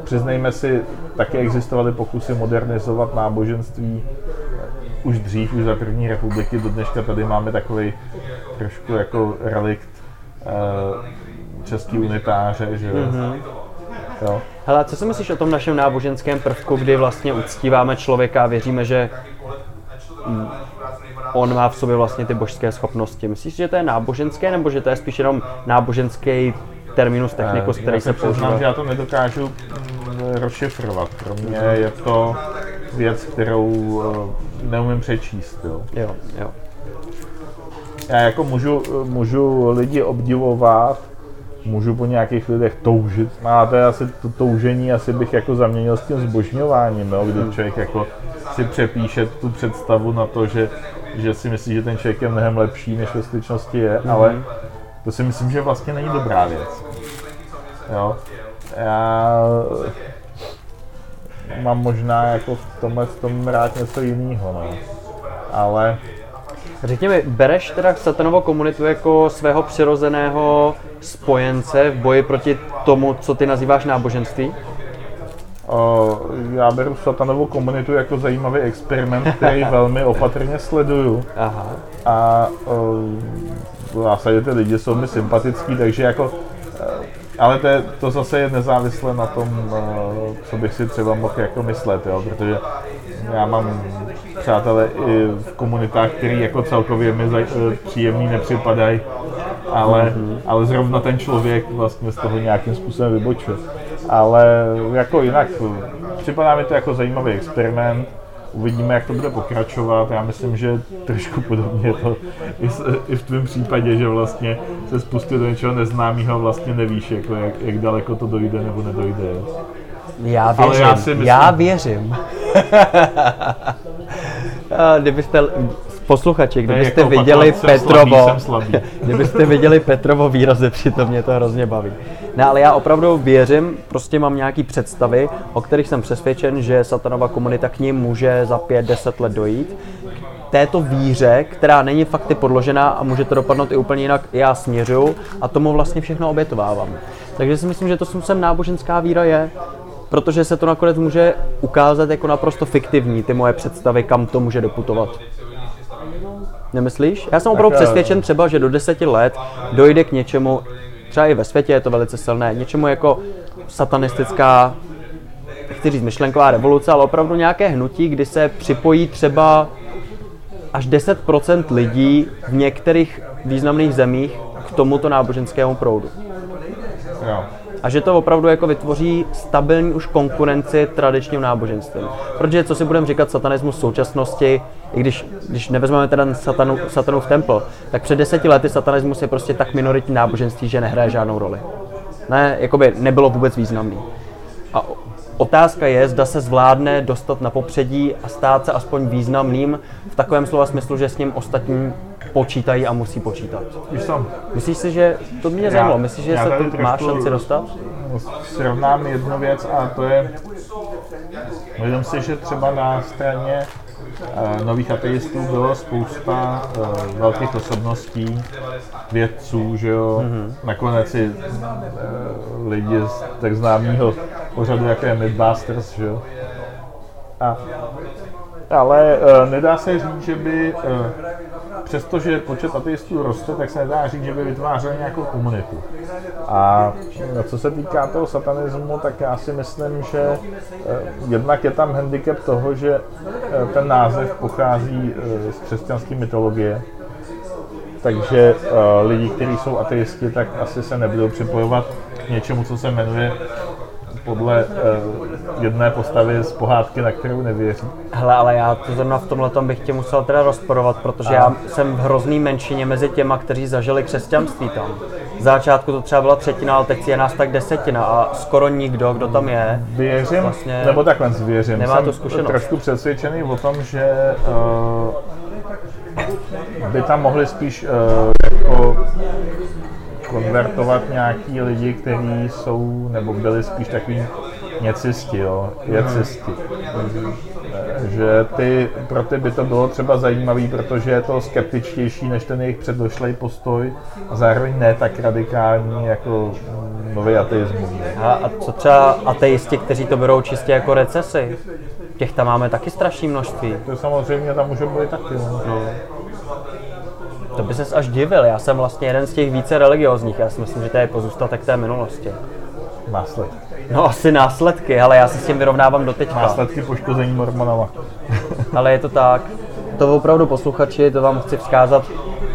přiznejme si, taky existovaly pokusy modernizovat náboženství eh, už dřív, už za první republiky, do dneška tady máme takový trošku jako relikt eh, český unitáře, že jo. Jo. Hele, co si myslíš o tom našem náboženském prvku, kdy vlastně uctíváme člověka a věříme, že on má v sobě vlastně ty božské schopnosti. Myslíš, že to je náboženské, nebo že to je spíš jenom náboženský terminus technicus, který já se používá? že já to nedokážu mm, rozšifrovat. Pro mě je to věc, kterou eh, neumím přečíst. Jo. Jo, jo. Já jako můžu, můžu lidi obdivovat, můžu po nějakých lidech toužit. A to je asi to toužení, asi bych jako zaměnil s tím zbožňováním, jo, kdy člověk jako si přepíše tu představu na to, že, že si myslí, že ten člověk je mnohem lepší, než ve skutečnosti je, ale to si myslím, že vlastně není dobrá věc. Jo. Já mám možná jako v tomhle v tom rád něco jiného, no. Ale Řekni mi, bereš teda satanovo komunitu jako svého přirozeného spojence v boji proti tomu, co ty nazýváš náboženství? O, já beru satanovou komunitu jako zajímavý experiment, který [laughs] velmi opatrně sleduju. Aha. A o, v zásadě ty lidi jsou mi sympatický, takže jako eh, ale to, je, to zase je nezávisle na tom, eh, co bych si třeba mohl jako myslet, jo, protože já mám přátelé i v komunitách, který jako celkově mi za, eh, příjemný nepřipadají, ale, ale zrovna ten člověk vlastně z toho nějakým způsobem vybočuje. Ale jako jinak, připadá mi to jako zajímavý experiment, Uvidíme, jak to bude pokračovat. Já myslím, že trošku podobně je to i, s, i v tvém případě, že vlastně se spustit do něčeho neznámého vlastně nevíš, jako jak, jak daleko to dojde nebo nedojde. Já Ale věřím. já si myslím- Já věřím. [laughs] A kdybyste, posluchači, kdybyste jako viděli opakovat, jsem Petrovo, slabý, jsem slabý. [laughs] kdybyste viděli Petrovo výrazy, přitom mě to hrozně baví. Ne, ale já opravdu věřím, prostě mám nějaký představy, o kterých jsem přesvědčen, že satanova komunita k ním může za 5-10 let dojít. K této víře, která není fakty podložená a může to dopadnout i úplně jinak, já směřuju a tomu vlastně všechno obětovávám. Takže si myslím, že to sem náboženská víra je, protože se to nakonec může ukázat jako naprosto fiktivní, ty moje představy, kam to může doputovat. Nemyslíš? Já jsem opravdu eh, přesvědčen třeba, že do deseti let dojde k něčemu, třeba i ve světě je to velice silné, něčemu jako satanistická, chci říct myšlenková revoluce, ale opravdu nějaké hnutí, kdy se připojí třeba až 10% lidí v některých významných zemích k tomuto náboženskému proudu. Jo. A že to opravdu jako vytvoří stabilní už konkurenci tradičním náboženstvím. Protože co si budeme říkat satanismus v současnosti, i když, když nevezmeme teda satanu, satanův templ, tak před deseti lety satanismus je prostě tak minoritní náboženství, že nehraje žádnou roli. Ne, jakoby nebylo vůbec významný. A otázka je, zda se zvládne dostat na popředí a stát se aspoň významným v takovém slova smyslu, že s ním ostatní počítají a musí počítat. Víš co, Myslíš si, že to mě zajímalo, myslíš, že se to má šanci dostat? Srovnám jednu věc a to je, myslím si, že třeba na straně eh, nových ateistů bylo spousta eh, velkých osobností, vědců, že jo, Mhm. nakonec i eh, lidi z tak známého pořadu, jako je Mythbusters, že jo. A, ale nedá se říct, že by, přestože počet ateistů roste, tak se nedá říct, že by vytvářeli nějakou komunitu. A co se týká toho satanismu, tak já si myslím, že eh, jednak je tam handicap toho, že eh, ten název pochází z křesťanské mytologie, takže lidi, kteří jsou ateisti, tak asi se nebudou připojovat k něčemu, co se jmenuje podle uh, jedné postavy z pohádky, na kterou nevěří. Hele, ale já to zrovna v tomhle bych tě musel teda rozporovat, protože já jsem v hrozný menšině mezi těma, kteří zažili křesťanství tam. V začátku to třeba byla třetina, ale teď je nás tak desetina a skoro nikdo, kdo tam je. Věřím, Vlastně nebo takhle věřím. nemá Jsem tu zkušenost. trošku přesvědčený o tom, že uh, by tam mohli spíš uh, jako konvertovat nějaký lidi, kteří jsou, nebo byli spíš takový něcisti, jo, jecisti. Eh, Že ty, pro ty by to bylo třeba zajímavý, protože je to skeptičtější než ten jejich předlošlej postoj a zároveň ne tak radikální jako nový ateismus. A, a co třeba ateisti, kteří to berou čistě jako recesi? Těch tam máme taky strašné množství. To samozřejmě tam může být taky. No. To by ses až divil, já jsem vlastně jeden z těch více religiózních, já si myslím, že to je pozůstatek té minulosti. Následky. No asi následky, ale já se s tím vyrovnávám do teďka. Následky poškození mormonama. [laughs] Ale je to tak. to opravdu posluchači, to vám chci vzkázat,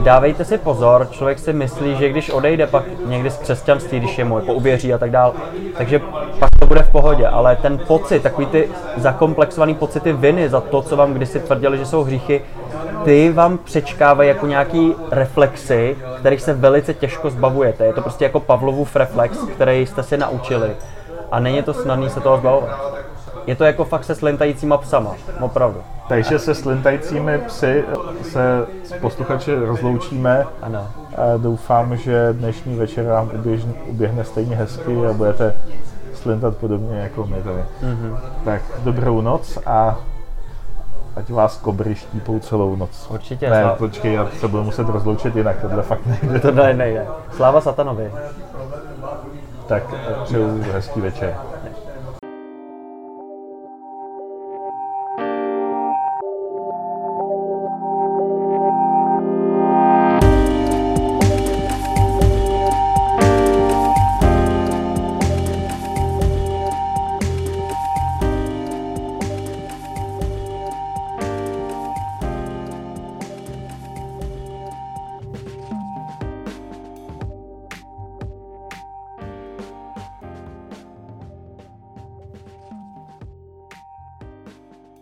dávejte si pozor, člověk si myslí, že když odejde pak někdy z křesťanství, když je mu pouvěří a tak dál, takže pak to bude v pohodě, ale ten pocit, takový ty zakomplexovaný pocity viny za to, co vám kdysi tvrdili, že jsou hříchy, ty vám přečkávají jako nějaký reflexy, kterých se velice těžko zbavujete. Je to prostě jako Pavlovův reflex, který jste si naučili. A není to snadné se toho zbavovat. Je to jako fakt se slintajícíma psama, opravdu. Takže se slintajícími psy se s posluchači rozloučíme. Ano. A doufám, že dnešní večer vám uběžne, uběhne stejně hezky a budete slintat podobně jako my tady. Mm-hmm. Tak dobrou noc a ať vás kobry štípou celou noc. Určitě. Ne, Slá... počkej, já se budu muset rozloučit jinak, tohle fakt nejde. To nejde. Sláva satanovi. Tak přeju hezký večer.